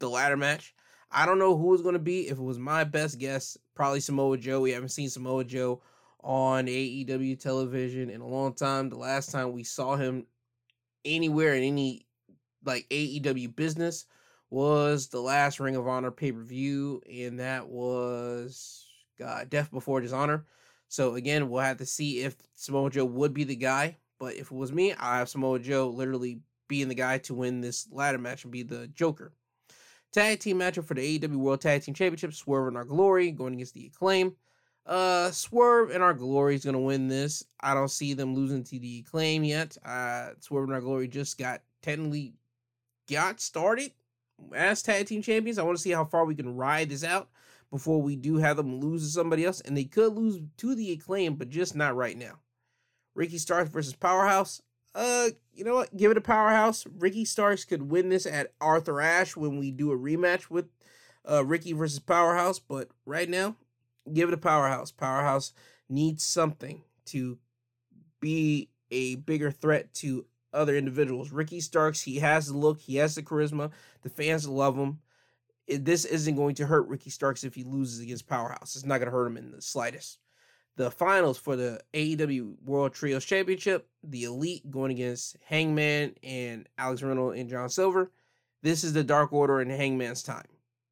the ladder match. I don't know who it's going to be. If it was my best guess, probably Samoa Joe. We haven't seen Samoa Joe on AEW television in a long time. The last time we saw him anywhere in any like AEW business was the last Ring of Honor pay per view, and that was God Death Before Dishonor. So again, we'll have to see if Samoa Joe would be the guy. But if it was me, I have Samoa Joe literally being the guy to win this ladder match and be the Joker. Tag team matchup for the AEW World Tag Team Championship: Swerve and Our Glory going against the Acclaim. Uh, Swerve and Our Glory is gonna win this. I don't see them losing to the Acclaim yet. Uh, Swerve and Our Glory just got technically got started as tag team champions. I want to see how far we can ride this out before we do have them lose to somebody else. And they could lose to the acclaim, but just not right now. Ricky Starks versus Powerhouse. Uh, you know what? Give it a Powerhouse. Ricky Starks could win this at Arthur Ashe when we do a rematch with uh Ricky versus Powerhouse. But right now, give it a Powerhouse. Powerhouse needs something to be a bigger threat to other individuals. Ricky Starks, he has the look, he has the charisma. The fans love him. This isn't going to hurt Ricky Starks if he loses against Powerhouse. It's not going to hurt him in the slightest. The finals for the AEW World Trios Championship, the Elite going against Hangman and Alex Reynolds and John Silver. This is the Dark Order and Hangman's time.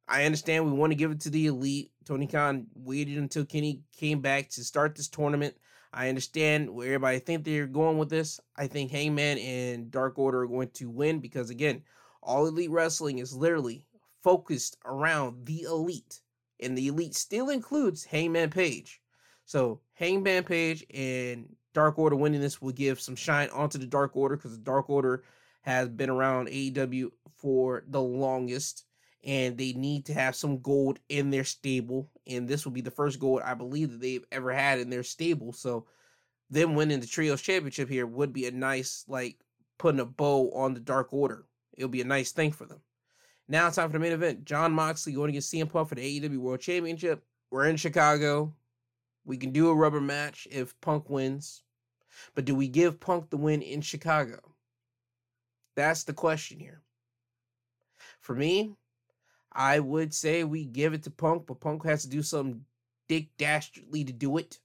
I understand we want to give it to the Elite. Tony Khan waited until Kenny came back to start this tournament. I understand where everybody think they're going with this. I think Hangman and Dark Order are going to win because again, all elite wrestling is literally focused around the elite. And the elite still includes Hangman Page. So Hangman Page and Dark Order winning this will give some shine onto the Dark Order because the Dark Order has been around AEW for the longest and they need to have some gold in their stable. And this will be the first gold I believe that they've ever had in their stable. So them winning the trios championship here would be a nice like putting a bow on the Dark Order. It'll be a nice thing for them. Now it's time for the main event. Jon Moxley going against CM Punk for the AEW World Championship. We're in Chicago. We can do a rubber match if Punk wins. But do we give Punk the win in Chicago? That's the question here. For me, I would say we give it to Punk, but Punk has to do something dick dastardly to do it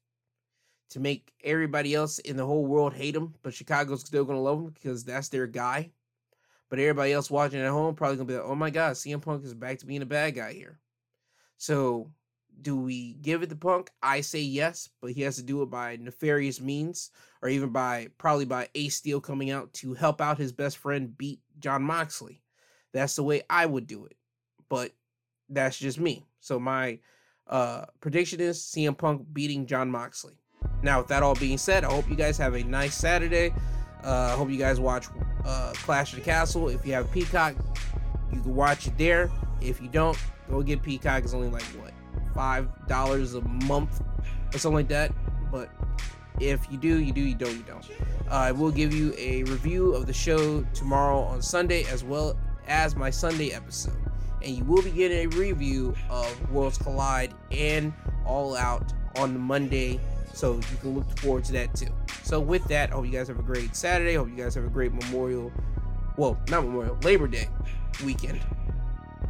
to make everybody else in the whole world hate him. But Chicago's still gonna love him because that's their guy. But everybody else watching at home probably gonna be like, "Oh my God, CM Punk is back to being a bad guy here." So, do we give it to Punk? I say yes, but he has to do it by nefarious means, or even by probably by Ace Steel coming out to help out his best friend beat Jon Moxley. That's the way I would do it, but that's just me. So my uh, prediction is CM Punk beating Jon Moxley. Now, with that all being said, I hope you guys have a nice Saturday. Uh, I hope you guys watch uh, Clash of the Castle. If you have Peacock, you can watch it there. If you don't, go get Peacock. It's only like what five dollars a month or something like that. But if you do, you do. You don't, you don't. Uh, I will give you a review of the show tomorrow on Sunday, as well as my Sunday episode, and you will be getting a review of Worlds Collide and All Out on Monday so you can look forward to that too. So with that, I hope you guys have a great Saturday. I hope you guys have a great Memorial, well, not Memorial, Labor Day weekend.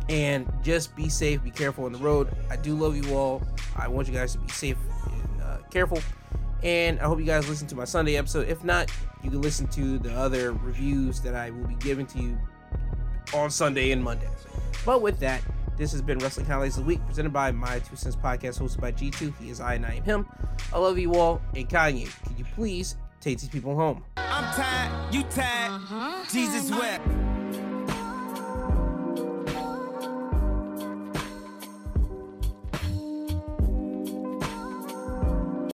And just be safe, be careful on the road. I do love you all. I want you guys to be safe and uh, careful. And I hope you guys listen to my Sunday episode. If not, you can listen to the other reviews that I will be giving to you on Sunday and Monday. But with that, this has been Wrestling Highlights of the Week, presented by My Two Cents Podcast, hosted by G2. He is I, and I am him. I love you all. And Kanye, can you please take these people home? I'm tired, you tired, uh-huh. Jesus wept.